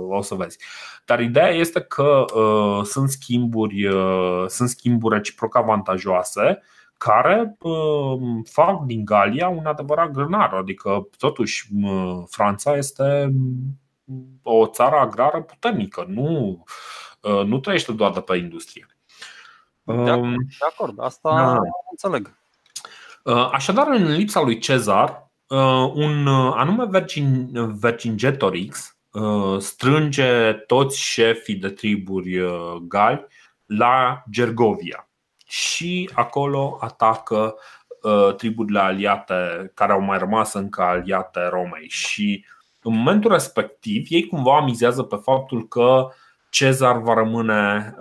o să vezi. Dar ideea este că uh, sunt schimburi, uh, sunt schimburi reciproc avantajoase care uh, fac din Galia un adevărat grânar. Adică, totuși, uh, Franța este o țară agrară puternică, nu, uh, nu trăiește doar de pe industrie. De acord, um, de acord. asta da. înțeleg. Uh, așadar, în lipsa lui Cezar, Uh, un uh, anume Vercingetorix uh, strânge toți șefii de triburi gali la Gergovia și acolo atacă triburile aliate care au mai rămas încă aliate Romei și în momentul respectiv ei cumva mizează pe faptul că Cezar va rămâne,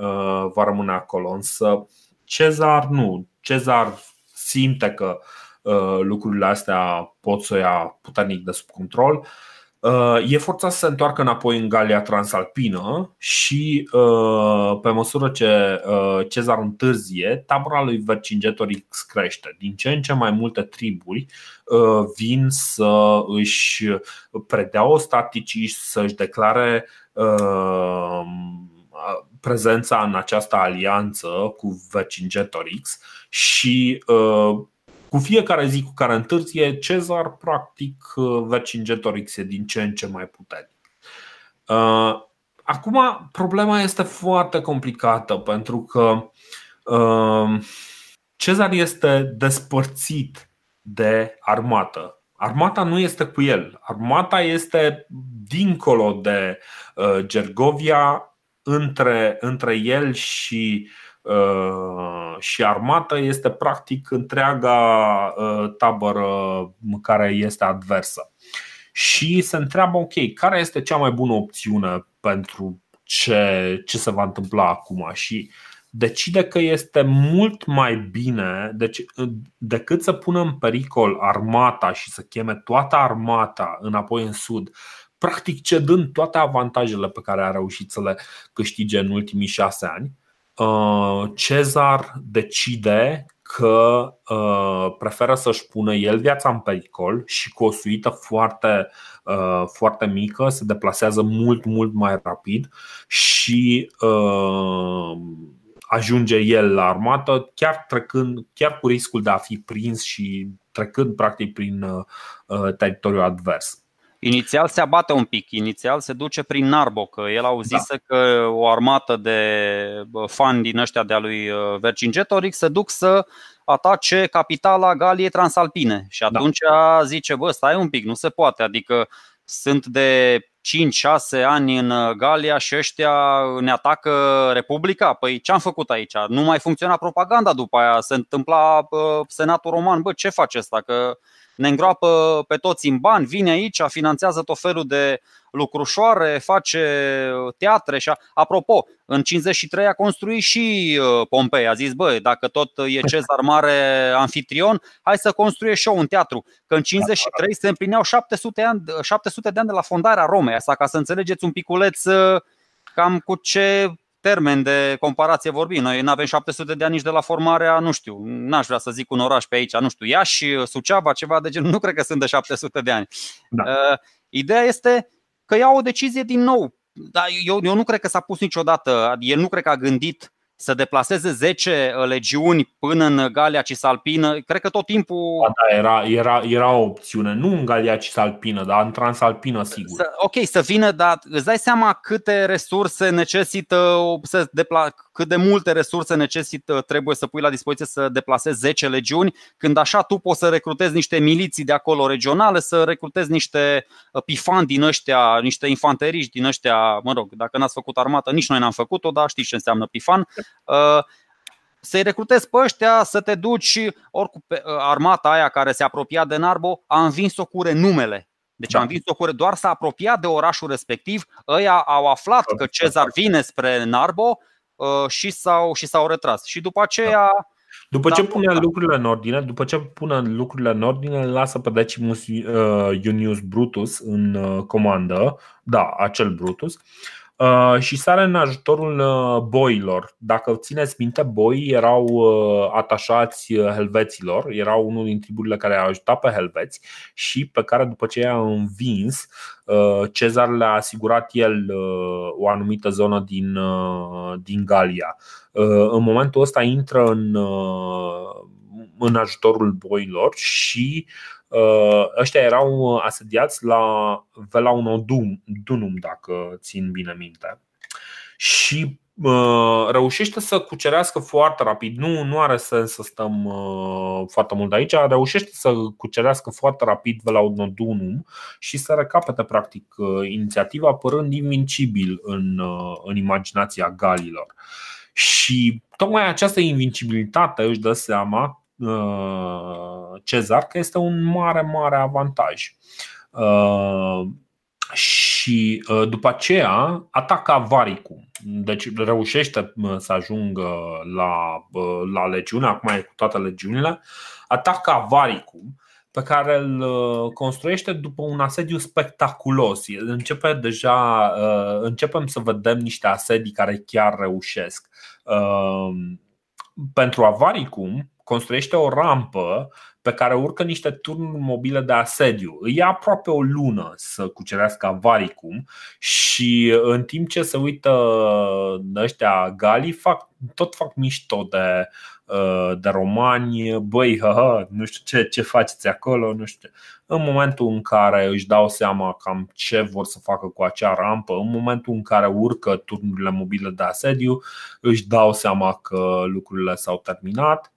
va rămâne acolo, însă Cezar nu. Cezar simte că lucrurile astea pot să o ia puternic de sub control Uh, e forțat să se întoarcă înapoi în Galia Transalpină și uh, pe măsură ce uh, Cezar întârzie, tabăra lui Vercingetorix crește. Din ce în ce mai multe triburi vin să își predea staticii, să-și declare prezența în această alianță cu Vercingetorix și cu fiecare zi cu care întârzie, Cezar practic uh, Vercingetorix e din ce în ce mai puternic. Uh, acum, problema este foarte complicată pentru că uh, Cezar este despărțit de armată. Armata nu este cu el. Armata este dincolo de Gergovia, între, între el și Uh, și armată este practic întreaga uh, tabără care este adversă. Și se întreabă, ok, care este cea mai bună opțiune pentru ce, ce se va întâmpla acum? Și decide că este mult mai bine deci, decât să pună în pericol armata și să cheme toată armata înapoi în sud, practic cedând toate avantajele pe care a reușit să le câștige în ultimii șase ani, Uh, Cezar decide că uh, preferă să-și pună el viața în pericol și cu o suită foarte, uh, foarte mică se deplasează mult, mult mai rapid și ajunge el la armată, chiar trecând, chiar cu riscul de a fi prins și trecând practic prin teritoriul advers. Inițial se abate un pic, inițial se duce prin Narbo, că el zis da. că o armată de fani din ăștia de-a lui uh, Vercingetorix se duc să atace capitala Galiei Transalpine. Și da. atunci da. zice, bă, stai un pic, nu se poate, adică sunt de 5-6 ani în uh, Galia și ăștia ne atacă Republica? Păi ce am făcut aici? Nu mai funcționa propaganda după aia, se întâmpla uh, Senatul Roman, bă, ce face asta? Că ne îngroapă pe toți în bani, vine aici, finanțează tot felul de lucrușoare, face teatre și a... apropo, în 53 a construit și uh, Pompei, a zis, băi, dacă tot e Cezar Mare anfitrion, hai să construie și eu un teatru. Că în 53 se împlineau 700, ani, 700 de ani de la fondarea Romei, asta ca să înțelegeți un piculeț uh, cam cu ce termen de comparație vorbim. Noi nu avem 700 de ani nici de la formarea, nu știu, n-aș vrea să zic un oraș pe aici, nu știu, Iași, Suceava, ceva de genul, nu cred că sunt de 700 de ani. Da. Uh, ideea este că ia o decizie din nou. Dar eu, eu nu cred că s-a pus niciodată, el nu cred că a gândit să deplaseze 10 uh, legiuni până în Galia Cisalpină, cred că tot timpul. Da, da era, era, era o opțiune, nu în Galia Cisalpină, dar în Transalpină, sigur. Să, ok, să vină, dar îți dai seama câte resurse necesită să depla- cât de multe resurse necesită, trebuie să pui la dispoziție să deplasezi 10 legiuni, când așa tu poți să recrutezi niște miliții de acolo regionale, să recrutezi niște uh, pifani din ăștia, niște infanteriști din ăștia, mă rog, dacă n-ați făcut armată, nici noi n-am făcut-o, dar știți ce înseamnă pifan. Uh, să-i recrutezi pe ăștia, să te duci, oricum uh, armata aia care se apropia de Narbo a învins-o cu renumele. Deci da. a învins-o cu doar s-a apropiat de orașul respectiv, ăia au aflat că Cezar vine spre Narbo Uh, și s-au, și s-au retras. Și după aceea. Da. După ce pune lucrurile în ordine, după ce pune lucrurile în ordine, lasă pe Decimus uh, Iunius Brutus în uh, comandă, da, acel Brutus, Uh, și sare în ajutorul uh, boilor. Dacă țineți minte, boii erau uh, atașați helveților, erau unul din triburile care a ajutat pe helveți și pe care după ce i-a învins, Cezar le-a asigurat el o anumită zonă din, din Galia. În momentul ăsta intră în, în ajutorul boilor și Uh, ăștia erau asediați la Vela Unodum, Dunum, dacă țin bine minte. Și uh, reușește să cucerească foarte rapid. Nu, nu are sens să stăm uh, foarte mult aici. Reușește să cucerească foarte rapid Vela Unodunum și să recapete practic inițiativa, părând invincibil în, în imaginația galilor. Și tocmai această invincibilitate își dă seama Cezar că este un mare, mare avantaj. Și după aceea atacă Avaricum. Deci reușește să ajungă la, la legiune, acum e cu toate legiunile, atacă Avaricum pe care îl uh, construiește după un asediu spectaculos. Începe deja, uh, începem să vedem niște asedii care chiar reușesc. Uh, pentru Avaricum construiește o rampă pe care urcă niște turnuri mobile de asediu. Îi ia aproape o lună să cucerească Avaricum și în timp ce se uită ăștia Gali, fac, tot fac mișto de, Uh, de romani, băi, ha, nu știu ce, ce faceți acolo, nu știu ce. În momentul în care își dau seama cam ce vor să facă cu acea rampă, în momentul în care urcă turnurile mobile de asediu, își dau seama că lucrurile s-au terminat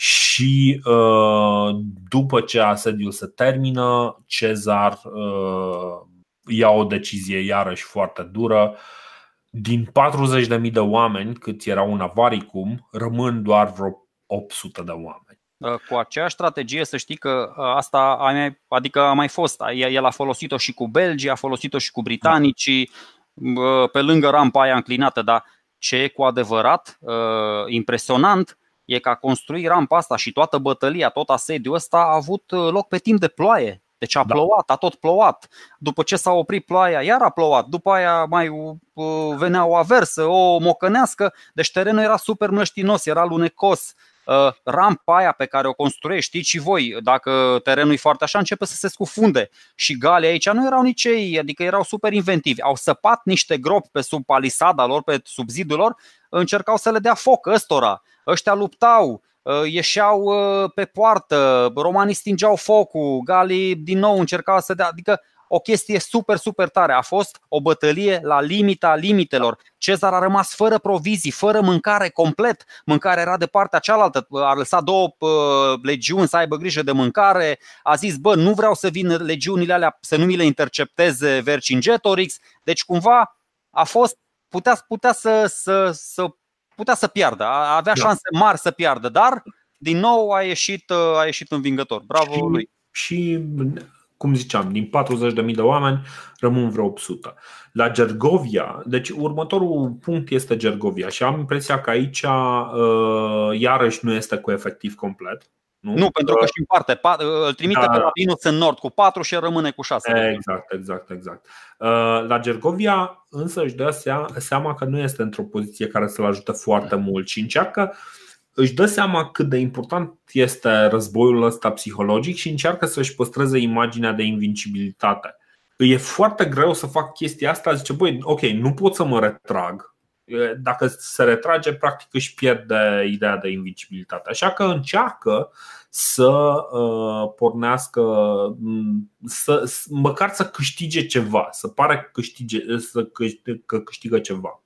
și uh, după ce asediul se termină, Cezar uh, ia o decizie iarăși foarte dură din 40.000 de oameni cât erau în Avaricum, rămân doar vreo 800 de oameni. Uh, cu aceeași strategie să știi că uh, asta a mai, adică a mai fost. El a folosit-o și cu Belgii, a folosit-o și cu britanicii, uh, pe lângă rampa aia înclinată, dar ce e cu adevărat impresionant e că a construit rampa asta și toată bătălia, tot asediul ăsta a avut loc pe timp de ploaie. Deci a da. plouat, a tot plouat. După ce s-a oprit ploaia, iar a plouat. După aia mai uh, venea o aversă, o mocănească. Deci terenul era super mlăștinos, era lunecos. Uh, rampa aia pe care o construiești, știți și voi, dacă terenul e foarte așa, începe să se scufunde. Și galii aici nu erau nici ei, adică erau super inventivi. Au săpat niște gropi pe sub palisada lor, pe sub zidul lor, încercau să le dea foc ăstora. Ăștia luptau, Uh, ieșeau uh, pe poartă, romanii stingeau focul, galii din nou încercau să dea, adică o chestie super, super tare. A fost o bătălie la limita limitelor. Cezar a rămas fără provizii, fără mâncare complet. Mâncarea era de partea cealaltă. A lăsat două uh, legiuni să aibă grijă de mâncare. A zis, bă, nu vreau să vină legiunile alea să nu mi le intercepteze Vercingetorix. Deci cumva a fost, putea, putea să, să, să putea să piardă, avea da. șanse mari să piardă, dar din nou a ieșit, a ieșit învingător. Bravo și, lui. Și cum ziceam, din 40.000 de oameni rămân vreo 800. La Gergovia, deci următorul punct este Gergovia și am impresia că aici uh, iarăși nu este cu efectiv complet. Nu, nu pentru că și în parte îl trimite da, pe Rabinus în nord cu 4 și rămâne cu 6. Exact, exact, exact. Uh, la Gergovia însă își dă seama că nu este într-o poziție care să-l ajute foarte mult și încearcă își dă seama cât de important este războiul ăsta psihologic și încearcă să-și păstreze imaginea de invincibilitate. E foarte greu să fac chestia asta, zice, băi, ok, nu pot să mă retrag, dacă se retrage, practic își pierde ideea de invincibilitate. Așa că încearcă să uh, pornească, să, măcar să câștige ceva, să pare că câștige, să câștigă, că câștigă ceva.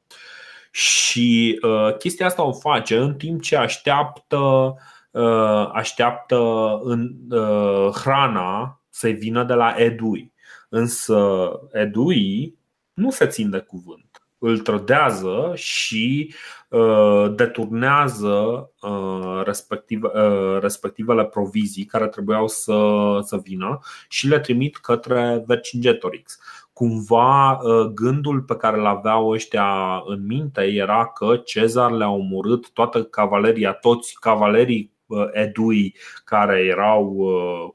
Și uh, chestia asta o face în timp ce așteaptă, uh, așteaptă în, uh, hrana să vină de la Edui. Însă Edui nu se țin de cuvânt îl trădează și uh, deturnează uh, respective, uh, respectivele provizii care trebuiau să, să vină și le trimit către Vercingetorix. Cumva gândul pe care îl aveau ăștia în minte era că Cezar le-a omorât toată cavaleria, toți cavalerii edui care erau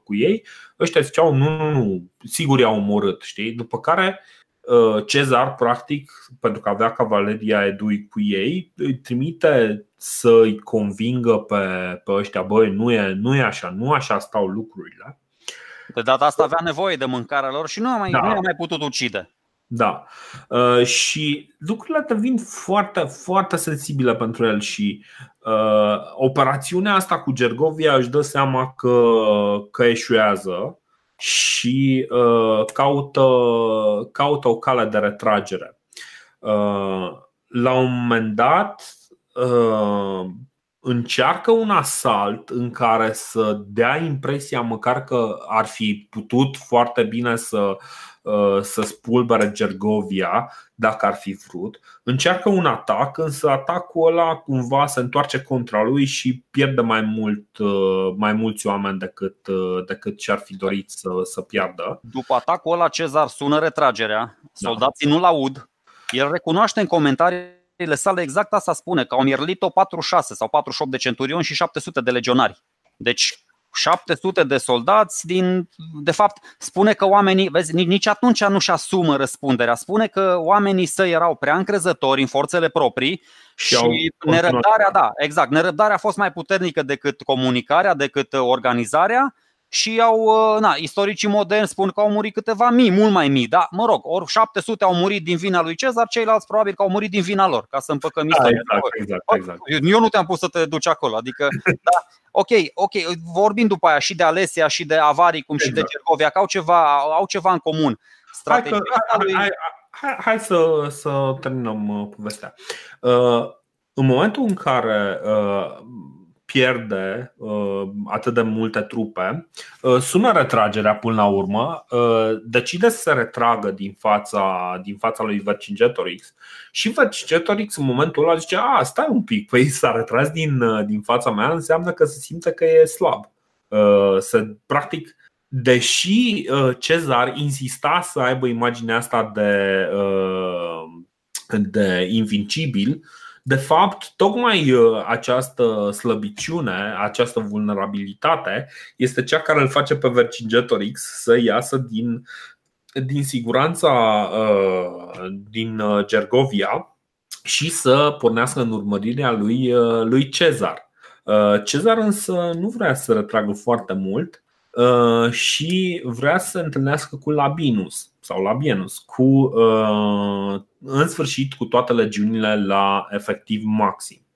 cu ei, ăștia ziceau nu, nu, nu, sigur i-au omorât, știi? După care Uh, Cezar, practic, pentru că avea cavaleria Edui cu ei, îi trimite să îi convingă pe, pe ăștia, băi, nu e, nu e așa, nu așa stau lucrurile. De data asta avea nevoie de mâncarea lor și nu a mai, da. nu a mai putut ucide. Da. Uh, și lucrurile devin foarte, foarte sensibile pentru el și uh, operațiunea asta cu Gergovia își dă seama că, că eșuează și uh, caută, caută o cale de retragere. Uh, la un moment dat, uh, încearcă un asalt în care să dea impresia măcar că ar fi putut foarte bine să uh, să spulbere Gergovia dacă ar fi vrut. Încearcă un atac, însă atacul ăla cumva se întoarce contra lui și pierde mai, mult, uh, mai mulți oameni decât, decât ce ar fi dorit să, să piardă. După atacul ăla, Cezar sună retragerea, da. soldații da. nu-l aud, el recunoaște în comentariile sale exact asta spune, că au mierlit-o 46 sau 48 de centurioni și 700 de legionari. Deci 700 de soldați din, de fapt, spune că oamenii, vezi, nici atunci nu-și asumă răspunderea. Spune că oamenii săi erau prea încrezători în forțele proprii și, și nerăbdarea, da, exact, nerăbdarea a fost mai puternică decât comunicarea, decât organizarea și au, uh, na, istoricii moderni spun că au murit câteva mii, mult mai mii, da, mă rog, ori 700 au murit din vina lui Cezar, ceilalți probabil că au murit din vina lor, ca să împăcăm da, istoria. Exact, exact, exact. Eu nu te-am pus să te duci acolo, adică, da, ok, ok, vorbim după aia și de Alesia și de Avarii, cum exact. și de exact. Gergovia, că au ceva, au ceva în comun. Strategia hai, că, lui... hai, hai, hai să, să terminăm uh, povestea. Uh, în momentul în care uh, pierde uh, atât de multe trupe, uh, sună retragerea până la urmă, uh, decide să se retragă din fața, din fața lui Vercingetorix și Vercingetorix în momentul ăla zice, a, stai un pic, păi s-a retras din, uh, din fața mea, înseamnă că se simte că e slab. Uh, se, practic, deși uh, Cezar insista să aibă imaginea asta de, uh, de invincibil, uh, de fapt, tocmai uh, această slăbiciune, această vulnerabilitate este cea care îl face pe Vercingetorix să iasă din, din siguranța uh, din uh, Gergovia și să pornească în urmărirea lui, lui Cezar. Cezar însă nu vrea să retragă foarte mult și vrea să se întâlnească cu Labinus sau Labienus, cu, uh, în sfârșit cu toate legiunile la efectiv maxim.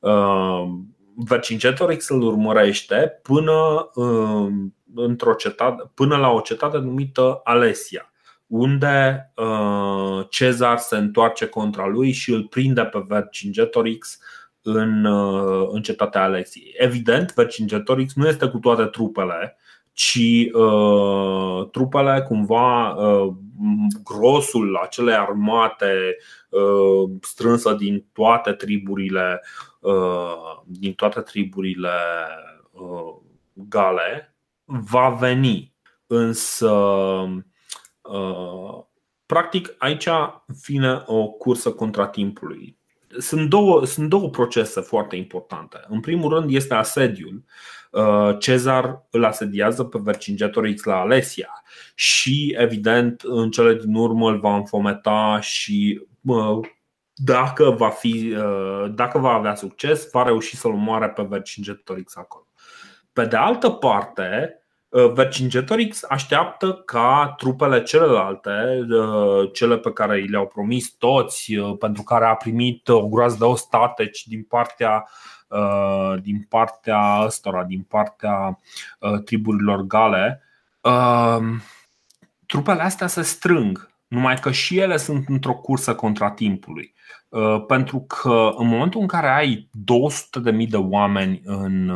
Uh, Vercingetorix îl urmărește până, uh, într-o cetate, până la o cetate numită Alesia, unde Cezar se întoarce contra lui și îl prinde pe Vercingetorix în, în cetatea Alesiei. Evident, Vercingetorix nu este cu toate trupele ci uh, trupele cumva uh, grosul acelei armate uh, strânsă din toate triburile uh, din toate triburile uh, gale va veni. Însă uh, practic aici vine o cursă contra timpului sunt două, sunt două procese foarte importante. În primul rând este asediul. Uh, Cezar îl asediază pe Vercingetorix la Alesia și, evident, în cele din urmă îl va înfometa și uh, dacă va, fi, uh, dacă va avea succes, va reuși să-l omoare pe Vercingetorix acolo. Pe de altă parte, Vercingetorix așteaptă ca trupele celelalte, cele pe care i le-au promis toți, pentru care a primit o groază de ostateci din partea Uh, din partea ăstora, din partea uh, triburilor gale, uh, trupele astea se strâng, numai că și ele sunt într-o cursă contra timpului. Pentru că în momentul în care ai 200.000 de oameni în,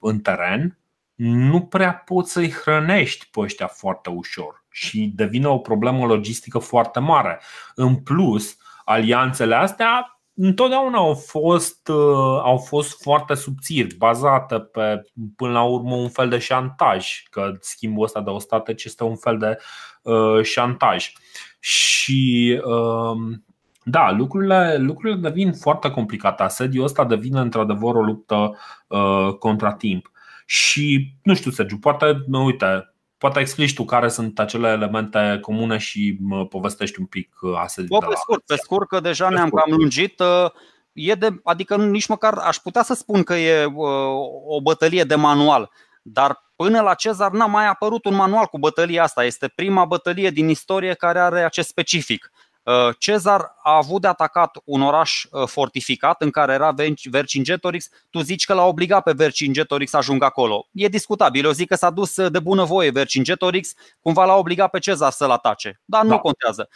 în teren, nu prea poți să-i hrănești pe ăștia foarte ușor și devine o problemă logistică foarte mare. În plus, alianțele astea întotdeauna au fost, uh, au fost foarte subțiri, bazate pe, până la urmă, un fel de șantaj, că schimbul ăsta de ostateci este un fel de uh, șantaj. Și uh, da, lucrurile, lucrurile devin foarte complicate. Asediul ăsta devine într-adevăr o luptă uh, contra timp. Și nu știu, Sergiu, poate, uite, Poate explici tu care sunt acele elemente comune și povestești un pic uh, asediul. Pe scurt, pe scurt, că deja pe ne-am scurt. cam lungit. Uh, e de, adică nici măcar aș putea să spun că e uh, o bătălie de manual, dar până la Cezar n-a mai apărut un manual cu bătălia asta. Este prima bătălie din istorie care are acest specific. Uh, Cezar a avut de atacat un oraș uh, fortificat în care era Vercingetorix. Tu zici că l-a obligat pe Vercingetorix să ajungă acolo. E discutabil. Eu zic că s-a dus uh, de bunăvoie Vercingetorix, cumva l-a obligat pe Cezar să-l atace. Dar nu da. contează.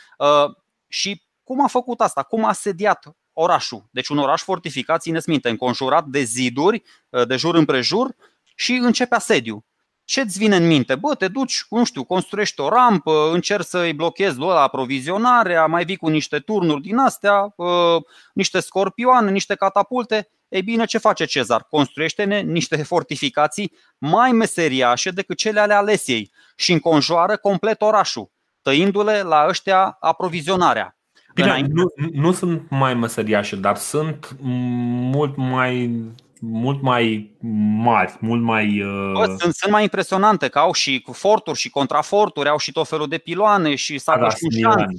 Și cum a făcut asta? Cum a sediat orașul? Deci un oraș fortificat, țineți minte, înconjurat de ziduri, de jur împrejur și începe asediu. Ce-ți vine în minte? Bă, te duci, nu știu, construiești o rampă, încerci să-i blochezi la aprovizionarea, mai vii cu niște turnuri din astea, niște scorpioane, niște catapulte. Ei bine, ce face Cezar? Construiește-ne niște fortificații mai meseriașe decât cele ale Alesiei și înconjoară complet orașul, tăindu-le la ăștia aprovizionarea. Bine, nu, nu sunt mai meseriașe, dar sunt mult mai mult mai mari, mult mai. Uh... Bă, sunt, sunt mai impresionante, că au și forturi și contraforturi, au și tot felul de piloane și s-a da, sunt, din lemn.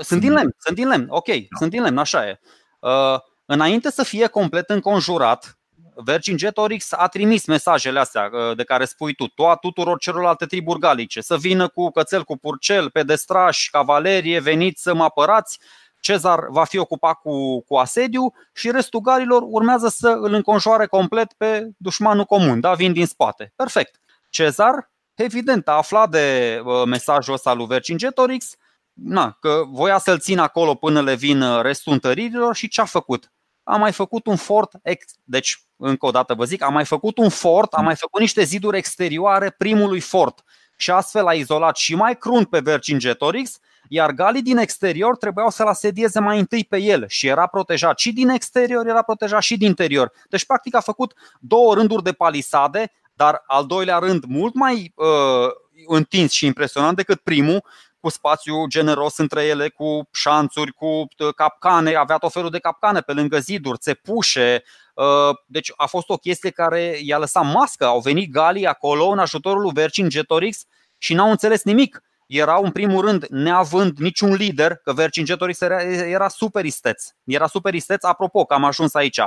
sunt din lemn, sunt din lemn, ok, da. sunt din lemn, așa e. Uh, înainte să fie complet înconjurat, Vercingetorix a trimis mesajele astea uh, de care spui tu, toa tuturor celorlalte triburi galice, să vină cu cățel cu purcel, pedestrași, cavalerie, veniți să mă apărați, Cezar va fi ocupat cu, cu asediu și restul galilor urmează să îl înconjoare complet pe dușmanul comun, da? vin din spate. Perfect. Cezar, evident, a aflat de uh, mesajul ăsta lui Vercingetorix, na, că voia să-l țină acolo până le vin uh, restul întăririlor și ce a făcut? A mai făcut un fort, ex- deci încă o dată vă zic, a mai făcut un fort, a mai făcut niște ziduri exterioare primului fort și astfel a izolat și mai crunt pe Vercingetorix iar galii din exterior trebuiau să-l asedieze mai întâi pe el și era protejat și din exterior, era protejat și din interior. Deci, practic, a făcut două rânduri de palisade, dar al doilea rând mult mai uh, întins și impresionant decât primul, cu spațiu generos între ele, cu șanțuri, cu uh, capcane, avea tot felul de capcane pe lângă ziduri, țepușe. Uh, deci a fost o chestie care i-a lăsat mască. Au venit galii acolo în ajutorul lui Vercingetorix și n-au înțeles nimic erau în primul rând neavând niciun lider, că Vercingetorix era, era super isteț. Era super isteț, apropo că am ajuns aici.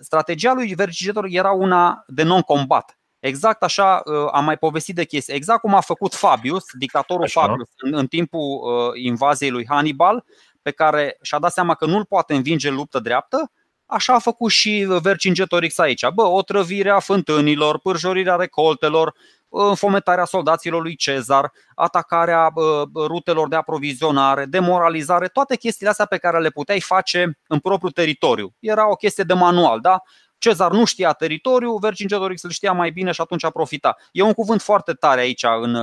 Strategia lui Vercingetorix era una de non-combat. Exact așa uh, am mai povestit de chestii. Exact cum a făcut Fabius, dictatorul așa. Fabius, în, în timpul uh, invaziei lui Hannibal, pe care și-a dat seama că nu-l poate învinge luptă dreaptă, Așa a făcut și Vercingetorix aici. Bă, otrăvirea fântânilor, pârjorirea recoltelor, înfometarea soldaților lui Cezar, atacarea rutelor de aprovizionare, demoralizare, toate chestiile astea pe care le puteai face în propriul teritoriu. Era o chestie de manual, da? Cezar nu știa teritoriu, Vercingetorix îl știa mai bine și atunci a profita. E un cuvânt foarte tare aici în,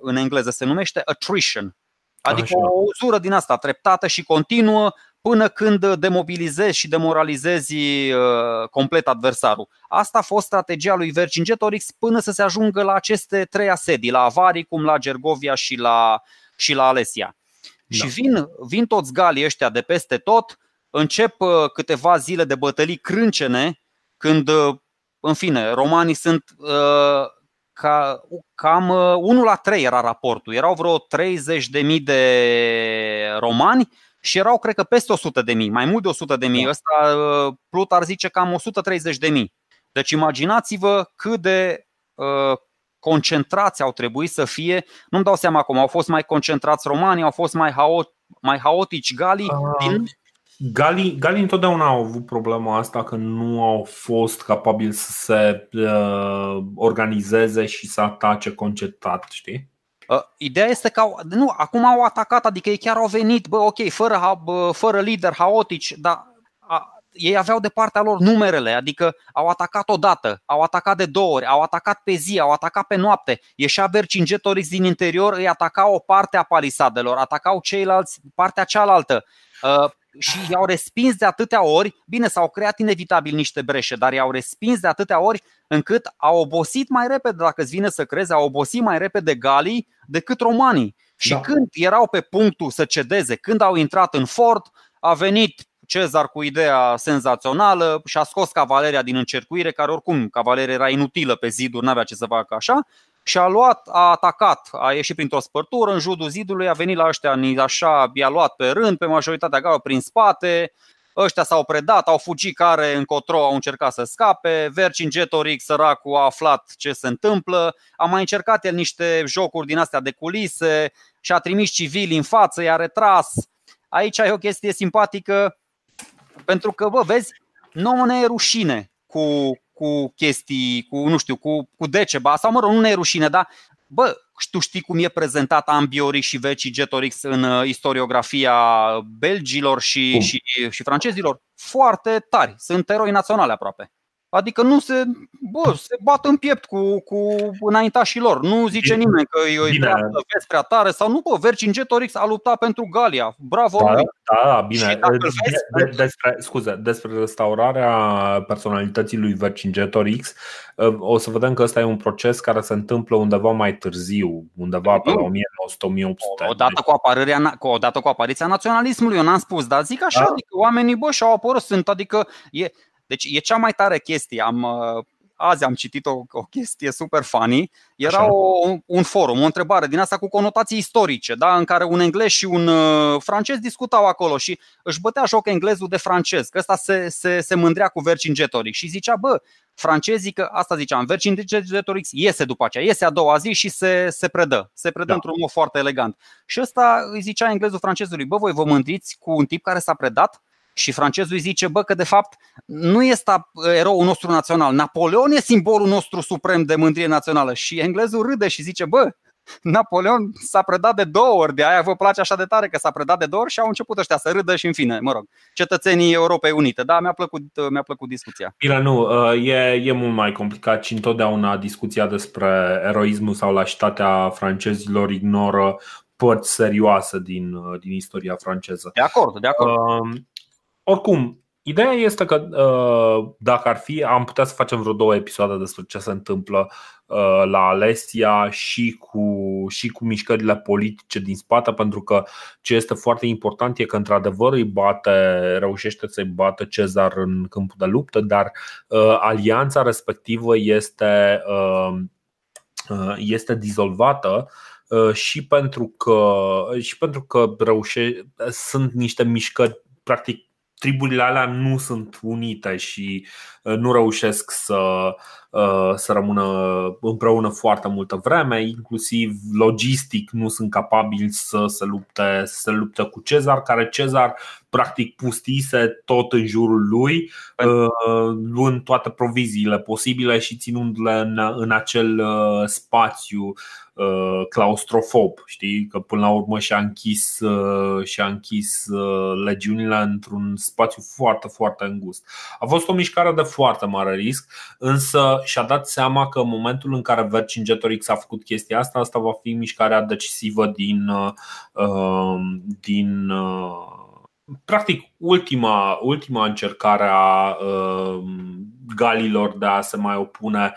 în engleză, se numește attrition. Adică Așa. o uzură din asta treptată și continuă până când demobilizezi și demoralizezi uh, complet adversarul. Asta a fost strategia lui Vercingetorix până să se ajungă la aceste trei asedii, la Avaricum, la Gergovia și la, și la Alesia. Da. Și vin, vin toți galii ăștia de peste tot, încep uh, câteva zile de bătălii crâncene, când, uh, în fine, romanii sunt ca, cam 1 la 3 era raportul. Erau vreo 30.000 de romani și erau, cred că, peste 100 de mii, mai mult de 100 de mii. Da. Ăsta, uh, Plut ar zice cam 130 de mii. Deci imaginați-vă cât de uh, concentrați au trebuit să fie. Nu-mi dau seama acum, au fost mai concentrați romanii, au fost mai, haot, mai haotici galii. Uh, din... Galii, galii întotdeauna au avut problema asta că nu au fost capabili să se uh, organizeze și să atace concentrat, știi? Uh, ideea este că au, nu, acum au atacat, adică ei chiar au venit, bă, ok, fără, fără lider, haotici, dar a, ei aveau de partea lor numerele, adică au atacat odată, au atacat de două ori, au atacat pe zi, au atacat pe noapte. Ieșea Vercingetorix din interior, îi ataca o parte a palisadelor, atacau ceilalți partea cealaltă. Uh, și i-au respins de atâtea ori, bine, s-au creat inevitabil niște breșe, dar i-au respins de atâtea ori încât au obosit mai repede, dacă îți vine să crezi, au obosit mai repede galii decât romanii. Și da. când erau pe punctul să cedeze, când au intrat în fort, a venit Cezar cu ideea senzațională și a scos cavaleria din încercuire, care oricum cavaleria era inutilă pe ziduri, n-avea ce să facă așa, și a luat, a atacat, a ieșit printr-o spărtură în jurul zidului, a venit la ăștia așa, i-a luat pe rând, pe majoritatea gală prin spate, ăștia s-au predat, au fugit care încotro au încercat să scape, Vercingetorix săracul a aflat ce se întâmplă, a mai încercat el niște jocuri din astea de culise și a trimis civili în față, i-a retras. Aici e o chestie simpatică pentru că, vă vezi, nouă ne e rușine cu cu chestii, cu, nu știu, cu, cu Deceba, sau mă rog, nu ne e rușine, dar bă, tu știi cum e prezentat Ambiorix și Vercingetorix în uh, istoriografia belgilor și, și, și francezilor? Foarte tari, sunt eroi naționale aproape. Adică nu se, bă, se bat în piept cu, cu înaintașii lor. Nu zice bine, nimeni că e o dreaptă, vezi prea tare sau nu, bă, Vercingetorix a luptat pentru Galia. Bravo da, lui. Da, bine. Vezi, de, despre, scuze, despre restaurarea personalității lui Vercingetorix, ă, o să vedem că ăsta e un proces care se întâmplă undeva mai târziu, undeva pe la 1900-1800. Odată cu, apariția, cu, odată cu apariția naționalismului, eu n-am spus, dar zic așa, da. adică oamenii, bă, și-au apărut, sunt, adică e, deci e cea mai tare chestie. Am, uh, azi am citit o, o chestie super funny. Era o, un forum, o întrebare din asta cu conotații istorice, da? în care un englez și un uh, francez discutau acolo și își bătea joc englezul de francez, că ăsta se, se, se mândrea cu Vercingetorix și zicea, bă, francezii, că asta ziceam, Vercingetorix iese după aceea, iese a doua zi și se, se predă, se predă da. într-un mod foarte elegant. Și ăsta îi zicea englezul francezului, bă, voi vă mândriți cu un tip care s-a predat? Și francezul îi zice, bă, că de fapt nu este eroul nostru național. Napoleon e simbolul nostru suprem de mândrie națională. Și englezul râde și zice, bă, Napoleon s-a predat de două ori, de aia vă place așa de tare că s-a predat de două ori și au început ăștia să râdă și în fine, mă rog, cetățenii Europei Unite. Da, mi-a plăcut, mi-a plăcut discuția. Bine, nu, uh, e, e mult mai complicat și întotdeauna discuția despre eroismul sau lașitatea francezilor ignoră părți serioase din, uh, din istoria franceză. De acord, de acord. Uh, oricum, ideea este că uh, dacă ar fi, am putea să facem vreo două episoade despre ce se întâmplă uh, la Alesia și cu, și cu mișcările politice din spate, pentru că ce este foarte important e că într-adevăr îi bate, reușește să-i bată Cezar în câmpul de luptă, dar uh, alianța respectivă este, este dizolvată și pentru că, și pentru că reușe, sunt niște mișcări practic triburile alea nu sunt unite și uh, nu reușesc să, uh, să rămână împreună foarte multă vreme, inclusiv logistic nu sunt capabili să se lupte, să se lupte cu Cezar, care Cezar practic pustise tot în jurul lui, uh, luând toate proviziile posibile și ținându-le în, în acel spațiu Uh, claustrofob, știi? Că până la urmă și-a închis, uh, și-a închis uh, legiunile într-un spațiu foarte, foarte îngust. A fost o mișcare de foarte mare risc, însă și-a dat seama că în momentul în care Vercingetorix a făcut chestia asta, asta va fi mișcarea decisivă din, din practic ultima, ultima încercare a galilor de a se mai opune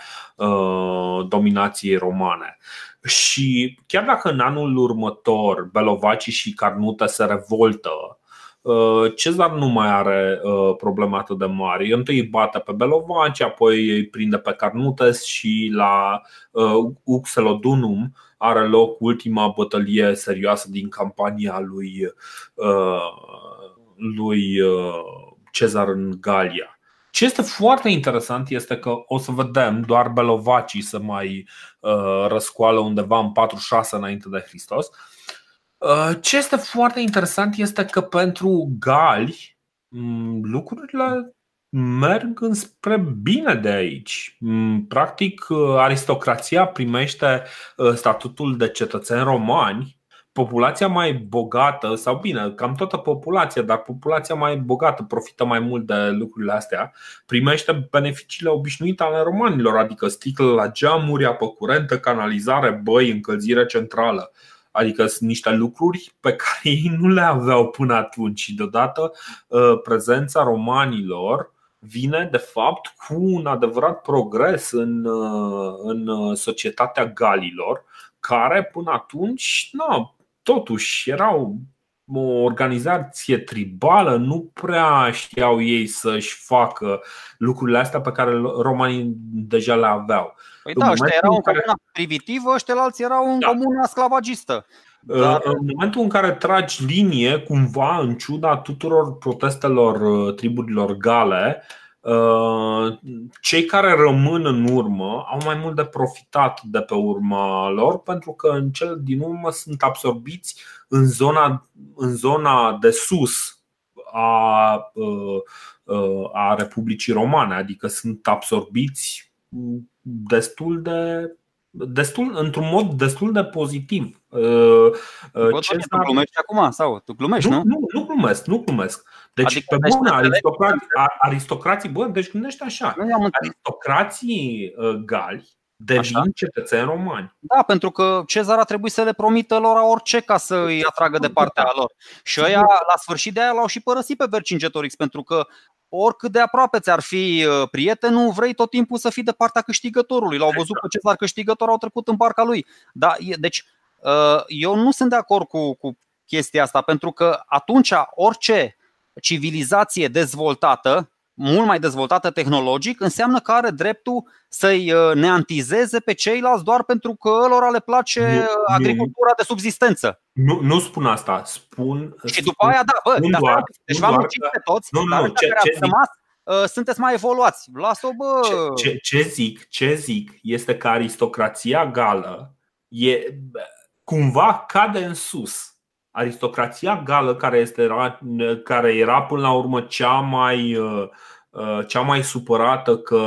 dominației romane. Și chiar dacă în anul următor Belovacii și Carnuta se revoltă, uh, Cezar nu mai are uh, probleme atât de mari. Întâi îi bate pe Belovaci, apoi îi prinde pe Carnutes și la uh, Uxelodunum are loc ultima bătălie serioasă din campania lui, lui Cezar în Galia. Ce este foarte interesant este că o să vedem doar belovacii să mai uh, răscoală undeva în 46 înainte de Hristos. Uh, ce este foarte interesant este că pentru gali mm, lucrurile merg înspre bine de aici. Mm, practic, uh, aristocrația primește statutul de cetățeni romani populația mai bogată, sau bine, cam toată populația, dar populația mai bogată profită mai mult de lucrurile astea, primește beneficiile obișnuite ale romanilor, adică sticle la geamuri, apă curentă, canalizare, băi, încălzire centrală. Adică sunt niște lucruri pe care ei nu le aveau până atunci. Și deodată ă, prezența romanilor vine de fapt cu un adevărat progres în, ă, în societatea galilor care până atunci nu, totuși erau o organizație tribală, nu prea știau ei să-și facă lucrurile astea pe care romanii deja le aveau. Păi da, ăștia erau în care... comuna privitivă, ăștia alții erau în da. comuna sclavagistă. Dar... În momentul în care tragi linie, cumva, în ciuda tuturor protestelor uh, triburilor gale, Uh, cei care rămân în urmă au mai mult de profitat de pe urma lor pentru că în cel din urmă sunt absorbiți în zona, în zona de sus a, uh, uh, a Republicii Romane, adică sunt absorbiți destul de destul, într-un mod destul de pozitiv. Bă, Cezar... Tu glumești acum sau tu glumești, nu? Nu, nu, nu glumesc, nu glumesc. Deci, adică pe bun, aristocrații, aristocrații, bă, deci gândește așa. Aristocrații gali devin Așa? cetățeni romani. Da, pentru că Cezar a trebuit să le promită lor orice ca să îi atragă de partea lor. Și ăia, la sfârșit de aia, l-au și părăsit pe Vercingetorix, pentru că oricât de aproape ți-ar fi uh, prietenul, vrei tot timpul să fii de partea câștigătorului. L-au văzut pe Cezar câștigător, au trecut în barca lui. Da, deci, uh, eu nu sunt de acord cu, cu chestia asta, pentru că atunci orice civilizație dezvoltată, mult mai dezvoltată tehnologic, înseamnă că are dreptul să-i uh, neantizeze pe ceilalți doar pentru că lor le place nu, agricultura nu, de subzistență. Nu, nu spun asta, spun. Și spun, după aia, da, bă, dar doar, deci v-am pe toți, nu, dar nu, ce, care ce rămas, uh, sunteți mai evoluați. Las-o, bă. Ce, ce, ce, zic, ce zic este că aristocrația gală e cumva cade în sus aristocrația gală, care, este, care era până la urmă cea mai, uh, uh, cea mai supărată că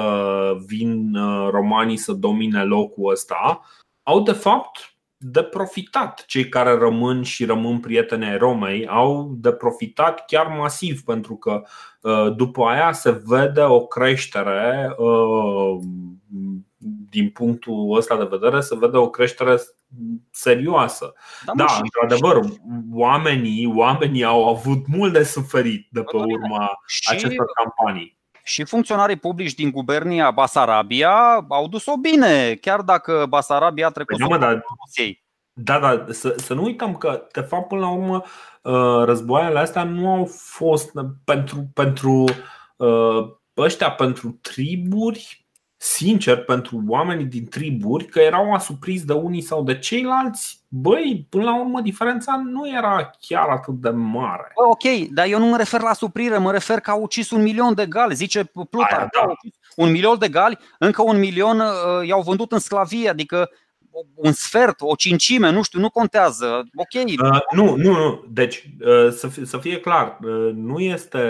vin uh, romanii să domine locul ăsta, au de fapt de profitat. Cei care rămân și rămân prieteni ai Romei au de profitat chiar masiv, pentru că după aia se vede o creștere din punctul ăsta de vedere, se vede o creștere serioasă. Da, da și, într-adevăr, oamenii, oamenii au avut mult de suferit de pe urma și, acestor campanii. Și funcționarii publici din guvernia Basarabia au dus-o bine, chiar dacă Basarabia a trecut păi, da, Rusiei. Da, da, să, să nu uităm că, de fapt, până la urmă, uh, războaiele astea nu au fost pentru, pentru uh, ăștia, pentru triburi sincer pentru oamenii din triburi că erau asupriți de unii sau de ceilalți, băi, până la urmă diferența nu era chiar atât de mare. Bă, ok, dar eu nu mă refer la suprire, mă refer că au ucis un milion de gali, zice Plutarh, da. un milion de gali, încă un milion uh, i-au vândut în sclavie, adică un sfert, o cincime, nu știu, nu contează. Ok. Uh, nu, nu, nu. Deci, uh, să, fie, să fie clar, uh, nu, este,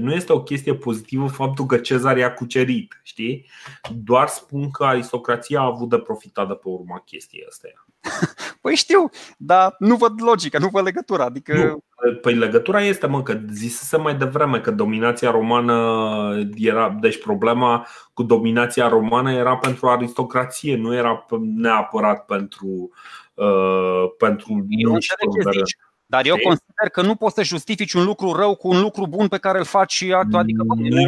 nu este o chestie pozitivă faptul că Cezar i-a cucerit, știi? Doar spun că aristocrația a avut de profitat de pe urma chestiei astea. Păi știu, dar nu văd logica, nu văd legătura. Adică... Nu, păi legătura este, mă, că zisese mai devreme că dominația romană era. Deci problema cu dominația romană era pentru aristocrație, nu era neapărat pentru. Uh, pentru Eu dar eu consider că nu poți să justifici un lucru rău cu un lucru bun pe care îl faci și altul. Adică, nici,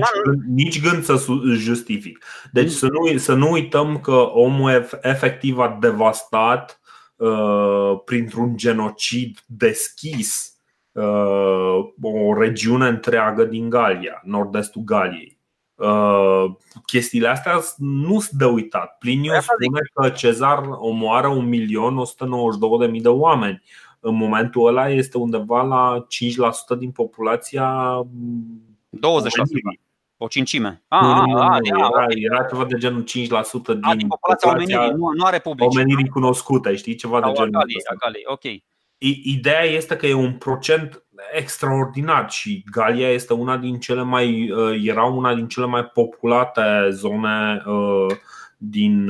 nici gând să justific. Deci să nu, să nu uităm că omul efectiv a devastat uh, printr-un genocid deschis uh, o regiune întreagă din Galia, nord-estul Galiei. Uh, chestiile astea nu sunt de uitat. Pliniu spune că Cezar omoară 1.192.000 de oameni în momentul ăla este undeva la 5% din populația 20%. O cincime. Ah, nu, nu, ah, nu, era, okay. era ceva de genul 5% din, a, din populația omenirii, nu, nu are public. Omenirii cunoscute, știi, ceva Sau de genul Acali, Acali, ok. Ideea este că e un procent extraordinar și Galia este una din cele mai uh, era una din cele mai populate zone uh, din,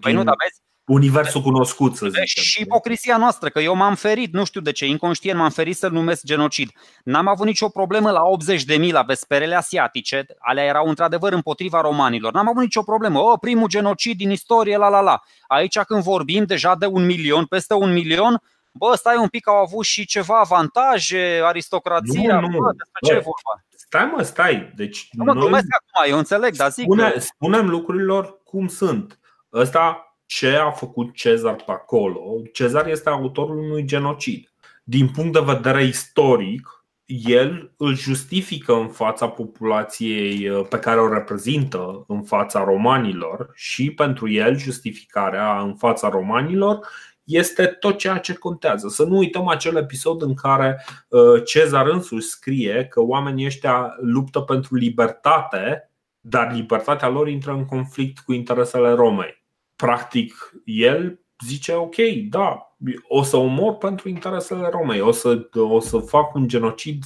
Păi nu, dar vezi, universul cunoscut, să zicem. Și ipocrizia noastră, că eu m-am ferit, nu știu de ce, inconștient m-am ferit să-l numesc genocid. N-am avut nicio problemă la 80 de mii la vesperele asiatice, alea erau într-adevăr împotriva romanilor. N-am avut nicio problemă. O, primul genocid din istorie, la la la. Aici când vorbim deja de un milion, peste un milion, bă, stai un pic, au avut și ceva avantaje, aristocrația, nu, nu. Bă, despre ce e vorba? Stai mă, stai. Deci nu mă noi... acum, eu înțeleg, dar zic spune, că... Spunem lucrurilor cum sunt. Ăsta ce a făcut Cezar pe acolo. Cezar este autorul unui genocid. Din punct de vedere istoric, el îl justifică în fața populației uh, pe care o reprezintă, în fața romanilor, și pentru el justificarea în fața romanilor este tot ceea ce contează. Să nu uităm acel episod în care uh, Cezar însuși scrie că oamenii ăștia luptă pentru libertate, dar libertatea lor intră în conflict cu interesele Romei practic, el zice ok, da, o să omor pentru interesele Romei, o să, o să fac un genocid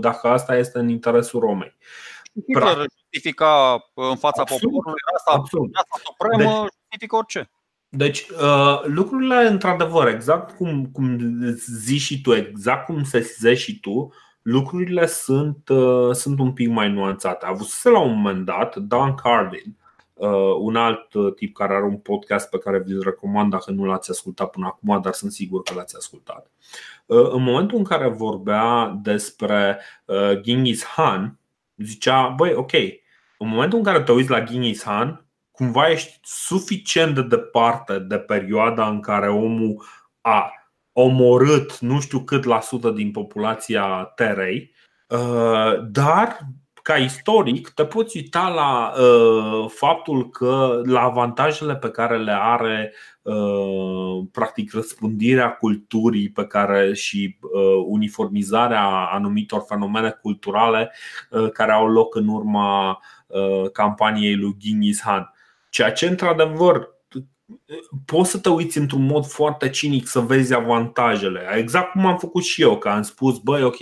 dacă asta este în interesul Romei. Hitler justifica în fața absolut, poporului asta, absolut. asta supremă, deci, justifică orice. Deci, uh, lucrurile, într-adevăr, exact cum, cum zici și tu, exact cum sesizezi și tu, lucrurile sunt, uh, sunt un pic mai nuanțate. A avut la un moment dat Dan Cardin, uh, un alt uh, tip care are un podcast pe care vi-l recomand dacă nu l-ați ascultat până acum, dar sunt sigur că l-ați ascultat. Uh, în momentul în care vorbea despre uh, Genghis Han, zicea, băi, ok, în momentul în care te uiți la Genghis Han, cumva ești suficient de departe de perioada în care omul a omorât nu știu cât la sută din populația Terei, uh, dar ca istoric te poți uita la uh, faptul că la avantajele pe care le are uh, practic răspândirea culturii pe care și uh, uniformizarea anumitor fenomene culturale uh, care au loc în urma uh, campaniei lui Genghis Han. Ceea ce într-adevăr poți să te uiți într-un mod foarte cinic să vezi avantajele. Exact cum am făcut și eu, că am spus, băi, ok,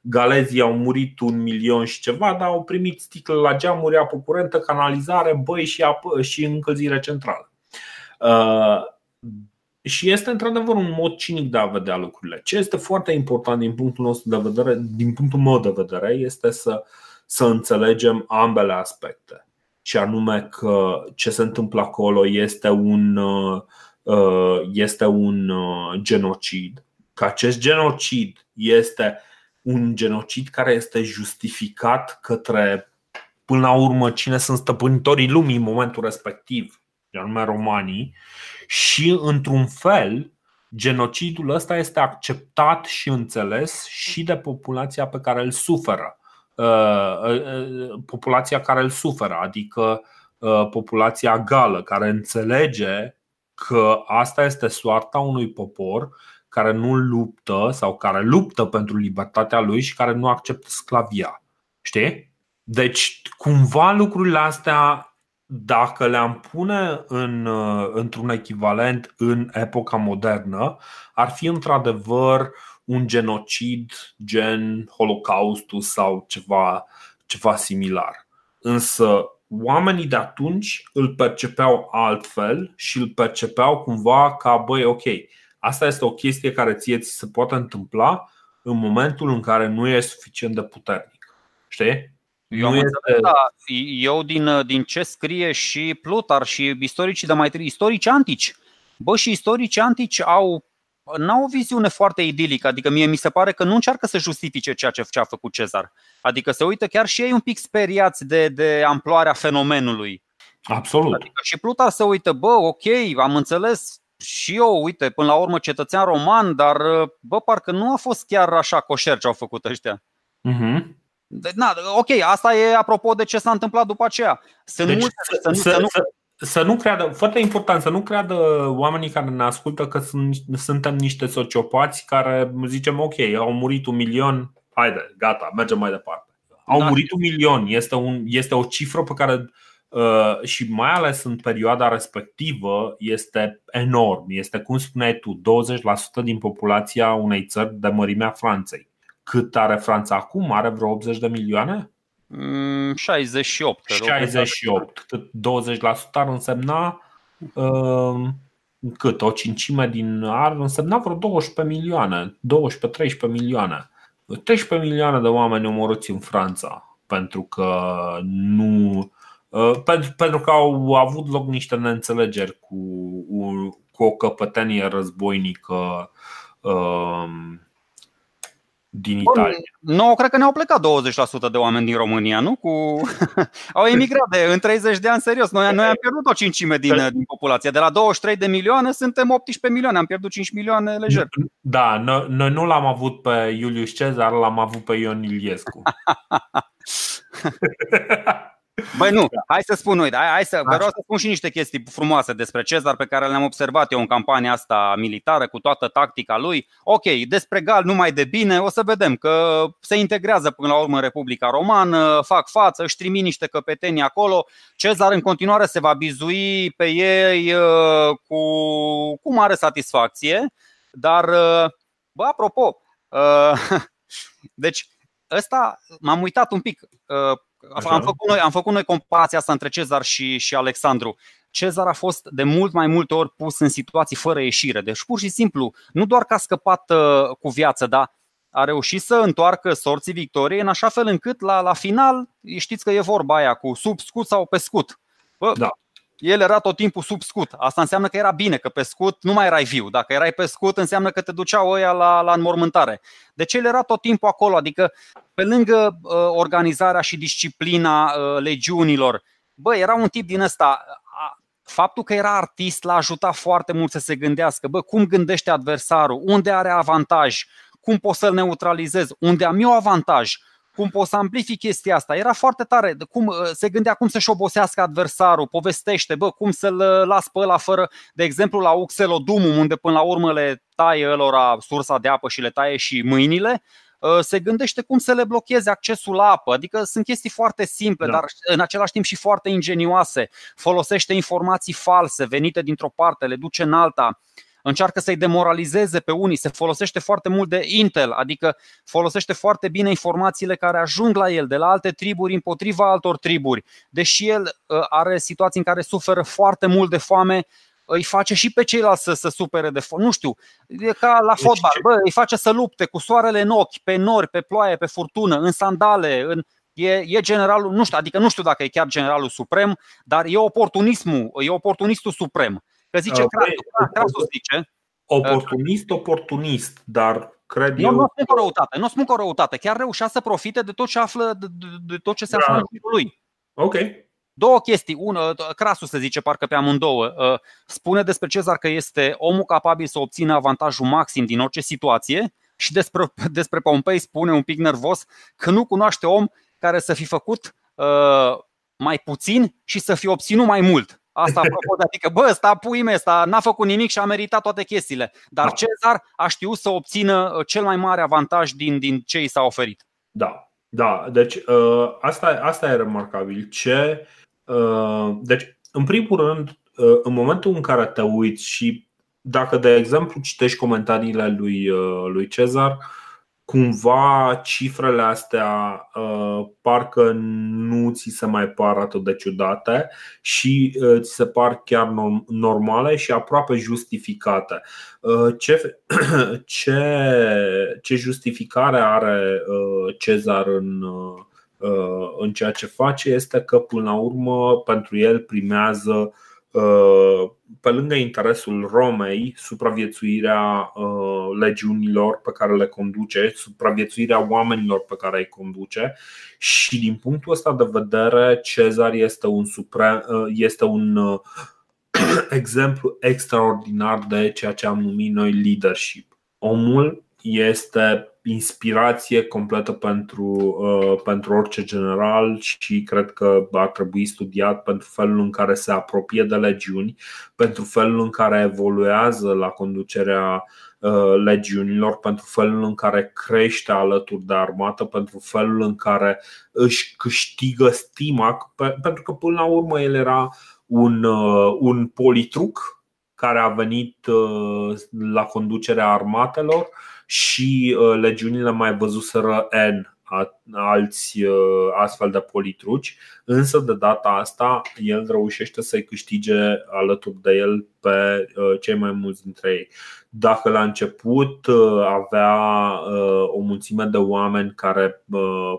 galezii au murit un milion și ceva, dar au primit sticle la geamuri, apă curentă, canalizare, băi și, apă, și încălzire centrală. Uh, și este într-adevăr un mod cinic de a vedea lucrurile. Ce este foarte important din punctul nostru de vedere, din punctul meu de vedere, este să, să înțelegem ambele aspecte și anume că ce se întâmplă acolo este un, uh, este un uh, genocid, că acest genocid este un genocid care este justificat către, până la urmă, cine sunt stăpânitorii lumii în momentul respectiv, anume romanii, și într-un fel, genocidul ăsta este acceptat și înțeles și de populația pe care îl suferă. Uh, uh, populația care îl suferă, adică uh, populația gală, care înțelege că asta este soarta unui popor care nu luptă sau care luptă pentru libertatea lui și care nu acceptă sclavia. Știi? Deci, cumva lucrurile astea, dacă le-am pune în, într-un echivalent în epoca modernă, ar fi într-adevăr un genocid gen Holocaustul sau ceva, ceva similar. Însă oamenii de atunci îl percepeau altfel și îl percepeau cumva ca băi, ok, asta este o chestie care ție ți se poate întâmpla în momentul în care nu e suficient de puternic. Știi? Eu, nu este... da, eu din, din ce scrie și Plutar și istoricii de mai târziu, istorici antici. Bă, și istorici antici au n-au o viziune foarte idilică, adică mie mi se pare că nu încearcă să justifice ceea ce a făcut Cezar. Adică se uită chiar și ei un pic speriați de, de amploarea fenomenului. Absolut. Adică și Plutar se uită, bă, ok, am înțeles și eu, uite, până la urmă cetățean roman, dar bă, parcă nu a fost chiar așa coșer ce au făcut ăștia. Uh-huh. De, na, ok, asta e apropo de ce s-a întâmplat după aceea. Sunt deci, multe, să, să, nu, să, să nu, să nu creadă, foarte important, să nu creadă oamenii care ne ascultă că sunt, suntem niște sociopați care zicem ok, au murit un milion, haide, gata, mergem mai departe. Au da. murit un milion, este, un, este o cifră pe care uh, și mai ales în perioada respectivă este enorm. Este, cum spuneai tu, 20% din populația unei țări de mărimea Franței. Cât are Franța acum? Are vreo 80 de milioane? 68. 68. Cât 20% ar însemna uh, cât? O cincime din ar însemna vreo 12 milioane, 12-13 milioane. 13 milioane de oameni omorâți în Franța pentru că nu uh, pentru, pentru că au avut loc niște neînțelegeri cu, cu o căpătenie războinică uh, din Italia. Nu, cred că ne-au plecat 20% de oameni din România, nu? Cu... Au emigrat de, în 30 de ani, serios. Noi, noi am pierdut o cincime din, din populație. De la 23 de milioane suntem 18 milioane, am pierdut 5 milioane lejer. Da, noi, noi nu l-am avut pe Iulius Cezar, l-am avut pe Ion Iliescu. Băi nu, hai să spun, uite, hai, hai să, vreau să spun și niște chestii frumoase despre Cezar pe care le-am observat eu în campania asta militară cu toată tactica lui. Ok, despre Gal numai de bine, o să vedem că se integrează până la urmă în Republica Romană, fac față, își trimit niște căpetenii acolo. Cezar în continuare se va bizui pe ei uh, cu, cu mare satisfacție, dar, uh, bă, apropo, uh, deci ăsta m-am uitat un pic am făcut, noi, am făcut noi comparația asta între Cezar și, și Alexandru. Cezar a fost de mult mai multe ori pus în situații fără ieșire. Deci pur și simplu, nu doar că a scăpat uh, cu viață, dar a reușit să întoarcă sorții victoriei în așa fel încât la, la final, știți că e vorba aia cu sub scut sau pe scut. Bă, da. El era tot timpul sub scut. Asta înseamnă că era bine, că pe scut nu mai erai viu. Dacă erai pe scut, înseamnă că te duceau ăia la, la înmormântare. Deci el era tot timpul acolo, adică pe lângă uh, organizarea și disciplina uh, legiunilor, bă, era un tip din ăsta. Faptul că era artist l-a ajutat foarte mult să se gândească, bă, cum gândește adversarul, unde are avantaj, cum pot să-l neutralizez, unde am eu avantaj, cum pot să amplific chestia asta. Era foarte tare, cum, uh, se gândea cum să-și obosească adversarul, povestește, bă, cum să-l uh, las pe ăla fără, de exemplu la Uxelodumum, unde până la urmă le taie ălora sursa de apă și le taie și mâinile, uh, se gândește cum să le blocheze accesul la apă. Adică sunt chestii foarte simple, da. dar în același timp și foarte ingenioase. Folosește informații false venite dintr-o parte, le duce în alta încearcă să-i demoralizeze pe unii, se folosește foarte mult de intel, adică folosește foarte bine informațiile care ajung la el de la alte triburi împotriva altor triburi. Deși el uh, are situații în care suferă foarte mult de foame, îi face și pe ceilalți să se supere de foame. Nu știu, e ca la deci fotbal, bă, îi face să lupte cu soarele în ochi, pe nori, pe ploaie, pe furtună, în sandale, în, E, e generalul, nu știu, adică nu știu dacă e chiar generalul suprem, dar e oportunismul, e oportunistul suprem. Că zice uh, Crasul, Crasul zice. Oportunist, oportunist, dar cred eu. Nu spun cu răutate, nu spun cu răutate. Chiar reușea să profite de tot ce află, de, de, de tot ce se află da. în jurul lui. Ok. Două chestii. Una, Crasul se zice parcă pe amândouă. Uh, spune despre Cezar că este omul capabil să obțină avantajul maxim din orice situație și despre, despre Pompei spune un pic nervos că nu cunoaște om care să fi făcut uh, mai puțin și să fi obținut mai mult. Asta apropo de adică, bă, ăsta pui mea, ăsta n-a făcut nimic și a meritat toate chestiile. Dar da. Cezar a știut să obțină uh, cel mai mare avantaj din, din ce i s-a oferit. Da, da. Deci uh, asta, asta e remarcabil. Ce, uh, deci, în primul rând, în momentul în care te uiți și dacă, de exemplu, citești comentariile lui, lui Cezar, cumva cifrele astea uh, parcă nu ți se mai par atât de ciudate și uh, ți se par chiar norm- normale și aproape justificate. Uh, ce, ce, ce justificare are uh, Cezar în, uh, în ceea ce face este că, până la urmă, pentru el primează Uh, pe lângă interesul Romei, supraviețuirea uh, legiunilor pe care le conduce, supraviețuirea oamenilor pe care îi conduce și din punctul ăsta de vedere Cezar este un, suprem, uh, este un exemplu extraordinar de ceea ce am numit noi leadership. Omul este inspirație completă pentru, uh, pentru orice general și cred că ar trebui studiat pentru felul în care se apropie de legiuni, pentru felul în care evoluează la conducerea uh, legiunilor, pentru felul în care crește alături de armată, pentru felul în care își câștigă stima, pentru că până la urmă el era un, uh, un politruc care a venit la conducerea armatelor și uh, legiunile mai văzuseră N alți uh, astfel de politruci, însă de data asta el reușește să-i câștige alături de el pe uh, cei mai mulți dintre ei. Dacă la început avea o mulțime de oameni care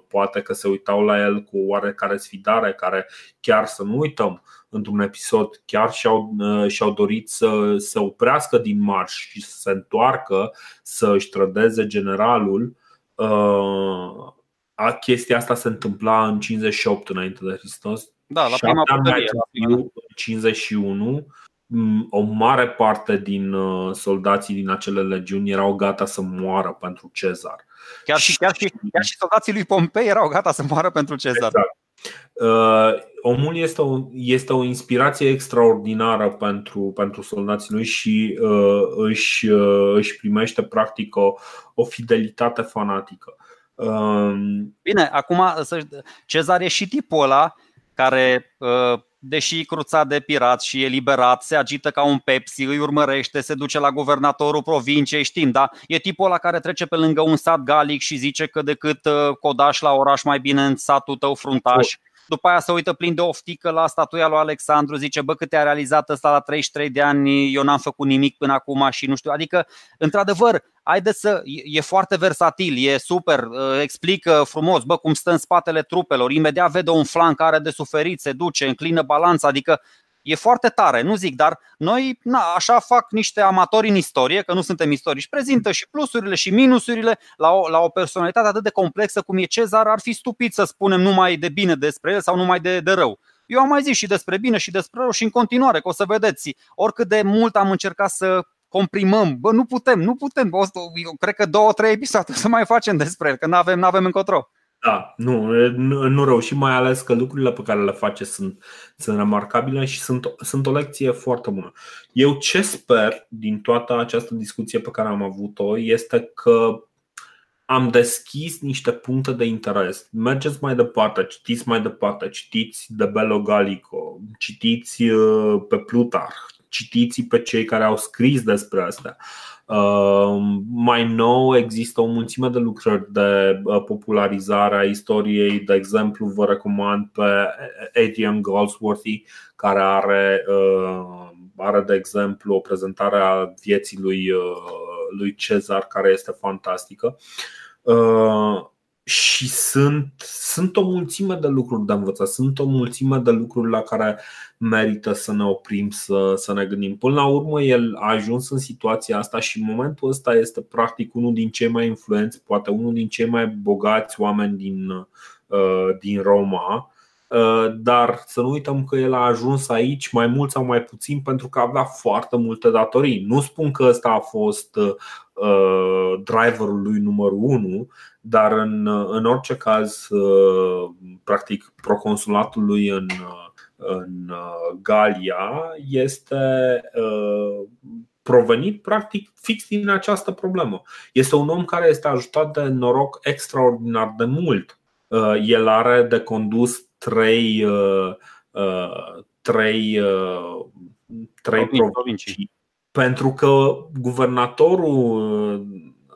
poate că se uitau la el cu oarecare sfidare, care chiar să nu uităm, într-un episod chiar și-au, uh, și-au dorit să se oprească din marș și să se întoarcă să își trădeze generalul. Uh, a, chestia asta se întâmpla în 58 înainte de Hristos. Da, la prima puterie, în 51 mm, o mare parte din uh, soldații din acele legiuni erau gata să moară pentru Cezar. Chiar și, chiar și, chiar și soldații lui Pompei erau gata să moară pentru Cezar. Exact. Uh, omul este o, este o inspirație extraordinară pentru, pentru soldații lui și uh, își, uh, își primește practic o, o fidelitate fanatică. Uh, Bine, acum Cezar e și tipul ăla care, uh, deși cruțat de pirat și e liberat, se agită ca un Pepsi, îi urmărește, se duce la guvernatorul provinciei, știm, da? E tipul ăla care trece pe lângă un sat galic și zice că decât uh, codaș la oraș mai bine în satul tău fruntaș după aia se uită plin de oftică la statuia lui Alexandru, zice, bă, câte a realizat ăsta la 33 de ani, eu n-am făcut nimic până acum și nu știu. Adică, într-adevăr, haide să, e foarte versatil, e super, uh, explică frumos, bă, cum stă în spatele trupelor, imediat vede un flanc care de suferit, se duce, înclină balanța, adică e foarte tare, nu zic, dar noi na, așa fac niște amatori în istorie, că nu suntem istorici, prezintă și plusurile și minusurile la o, la o personalitate atât de complexă cum e Cezar, ar fi stupid să spunem numai de bine despre el sau numai de, de rău. Eu am mai zis și despre bine și despre rău și în continuare, că o să vedeți, oricât de mult am încercat să comprimăm, bă, nu putem, nu putem, eu cred că două, trei episoade să mai facem despre el, că nu avem, avem încotro. Da, nu, nu, nu rău și mai ales că lucrurile pe care le face sunt, sunt remarcabile și sunt, sunt o lecție foarte bună. Eu ce sper din toată această discuție pe care am avut-o este că am deschis niște puncte de interes. Mergeți mai departe, citiți mai departe, citiți de Bello Gallico, citiți uh, pe Plutarh, citiți pe cei care au scris despre asta. Ehm, mai nou există o mulțime de lucrări de uh, popularizare a istoriei. De exemplu, vă recomand pe Adrian Goldsworthy, care are, uh, are de exemplu o prezentare a vieții lui, uh, lui Cezar care este fantastică și sunt, sunt o mulțime de lucruri de învățat, sunt o mulțime de lucruri la care merită să ne oprim, să, să ne gândim. Până la urmă, el a ajuns în situația asta și în momentul ăsta este practic unul din cei mai influenți, poate unul din cei mai bogați oameni din, uh, din Roma. Uh, dar să nu uităm că el a ajuns aici mai mult sau mai puțin pentru că avea foarte multe datorii. Nu spun că ăsta a fost uh, driverul lui numărul 1, dar în, în orice caz, uh, practic, proconsulatul lui în, în Galia este uh, provenit practic fix din această problemă. Este un om care este ajutat de noroc extraordinar de mult. Uh, el are de condus trei, trei, trei provincii. Pentru că guvernatorul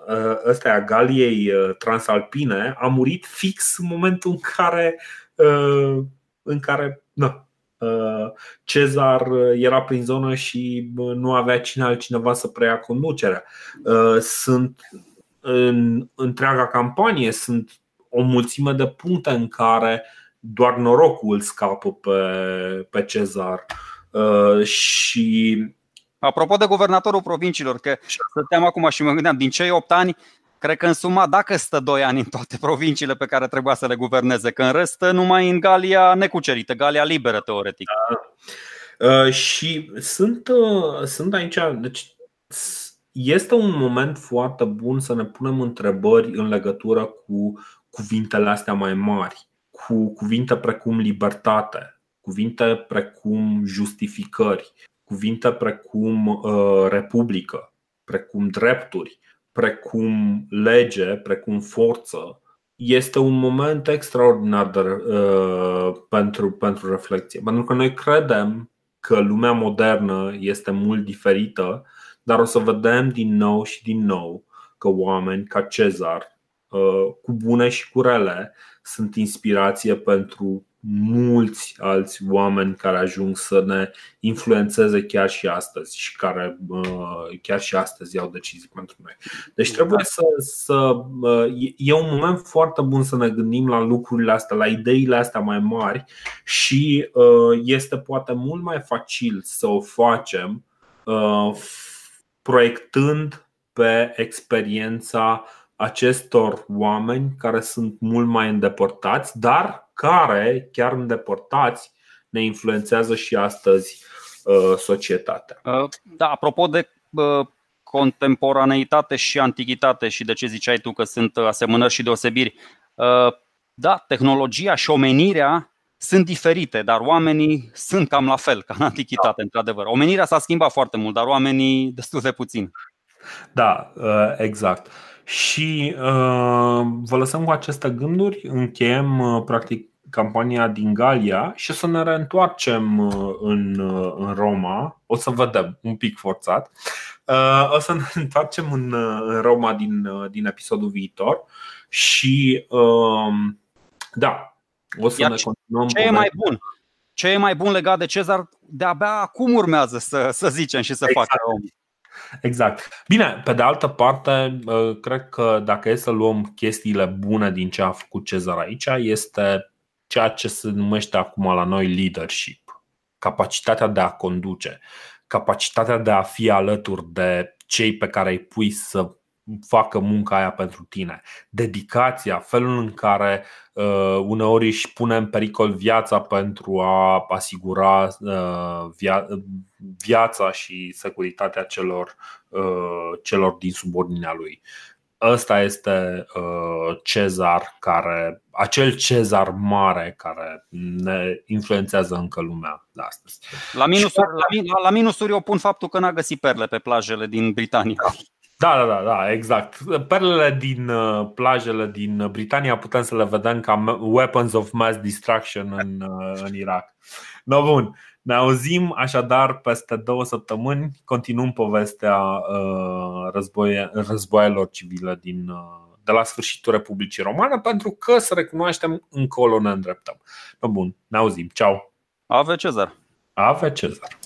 Uh, ăsta a Galiei uh, transalpine a murit fix în momentul în care, uh, în care na, Cezar era prin zonă și nu avea cine altcineva să preia conducerea. Sunt în întreaga campanie sunt o mulțime de puncte în care doar norocul scapă pe, pe Cezar. Și Apropo de guvernatorul provinciilor, că stăteam acum și mă gândeam, din cei 8 ani, cred că în suma, dacă stă 2 ani în toate provinciile pe care trebuia să le guverneze, că în rest numai în Galia necucerită, Galia liberă teoretic. Da. Uh, și sunt, uh, sunt aici, deci este un moment foarte bun să ne punem întrebări în legătură cu cuvintele astea mai mari, cu cuvinte precum libertate, cuvinte precum justificări, cuvinte precum uh, republică, precum drepturi, precum lege, precum forță, este un moment extraordinar de, uh, pentru, pentru reflexie. Pentru că noi credem că lumea modernă este mult diferită, dar o să vedem din nou și din nou că oameni ca Cezar, uh, cu bune și cu rele, sunt inspirație pentru mulți alți oameni care ajung să ne influențeze chiar și astăzi și care chiar și astăzi iau decizii pentru noi. Deci trebuie să, să e un moment foarte bun să ne gândim la lucrurile astea, la ideile astea mai mari și este poate mult mai facil să o facem proiectând pe experiența acestor oameni care sunt mult mai îndepărtați, dar care, chiar îndepărtați, ne influențează și astăzi uh, societatea. Uh, da, apropo de uh, contemporaneitate și antichitate și de ce ziceai tu că sunt asemănări și deosebiri. Da, tehnologia și omenirea sunt diferite, dar oamenii sunt cam la fel ca în antichitate, da. într-adevăr. Omenirea s-a schimbat foarte mult, dar oamenii destul de puțin. Da, exact. Și uh, vă lăsăm cu aceste gânduri, încheiem uh, practic campania din Galia și o să ne reîntoarcem uh, în, uh, în Roma. O să vedem, un pic forțat. Uh, o să ne întoarcem în, uh, în Roma din, uh, din episodul viitor și uh, da, o să Iar ne ce e mai bun? Ce e mai bun legat de Cezar, de-abia acum urmează să, să zicem și să exact. facă om. Exact. Bine, pe de altă parte, cred că dacă e să luăm chestiile bune din ce a făcut Cezar aici, este ceea ce se numește acum la noi leadership, capacitatea de a conduce, capacitatea de a fi alături de cei pe care îi pui să facă munca aia pentru tine. Dedicația, felul în care uh, uneori își pune în pericol viața pentru a asigura uh, via- viața și securitatea celor, uh, celor din subordinea lui. Ăsta este uh, Cezar care, acel Cezar mare care ne influențează încă lumea de astăzi. La minusuri, la, la minusuri eu pun faptul că n-a găsit perle pe plajele din Britania. Da, da, da, da, exact. Perlele din uh, plajele din Britania putem să le vedem ca weapons of mass destruction în, uh, în Irak. No, bun. Ne auzim așadar peste două săptămâni. Continuăm povestea uh, războie, războaielor civile din, uh, de la sfârșitul Republicii Romane, pentru că, să recunoaștem, încolo ne îndreptăm. No, bun, ne auzim. Ceau! Ave Cezar! Ave Cezar!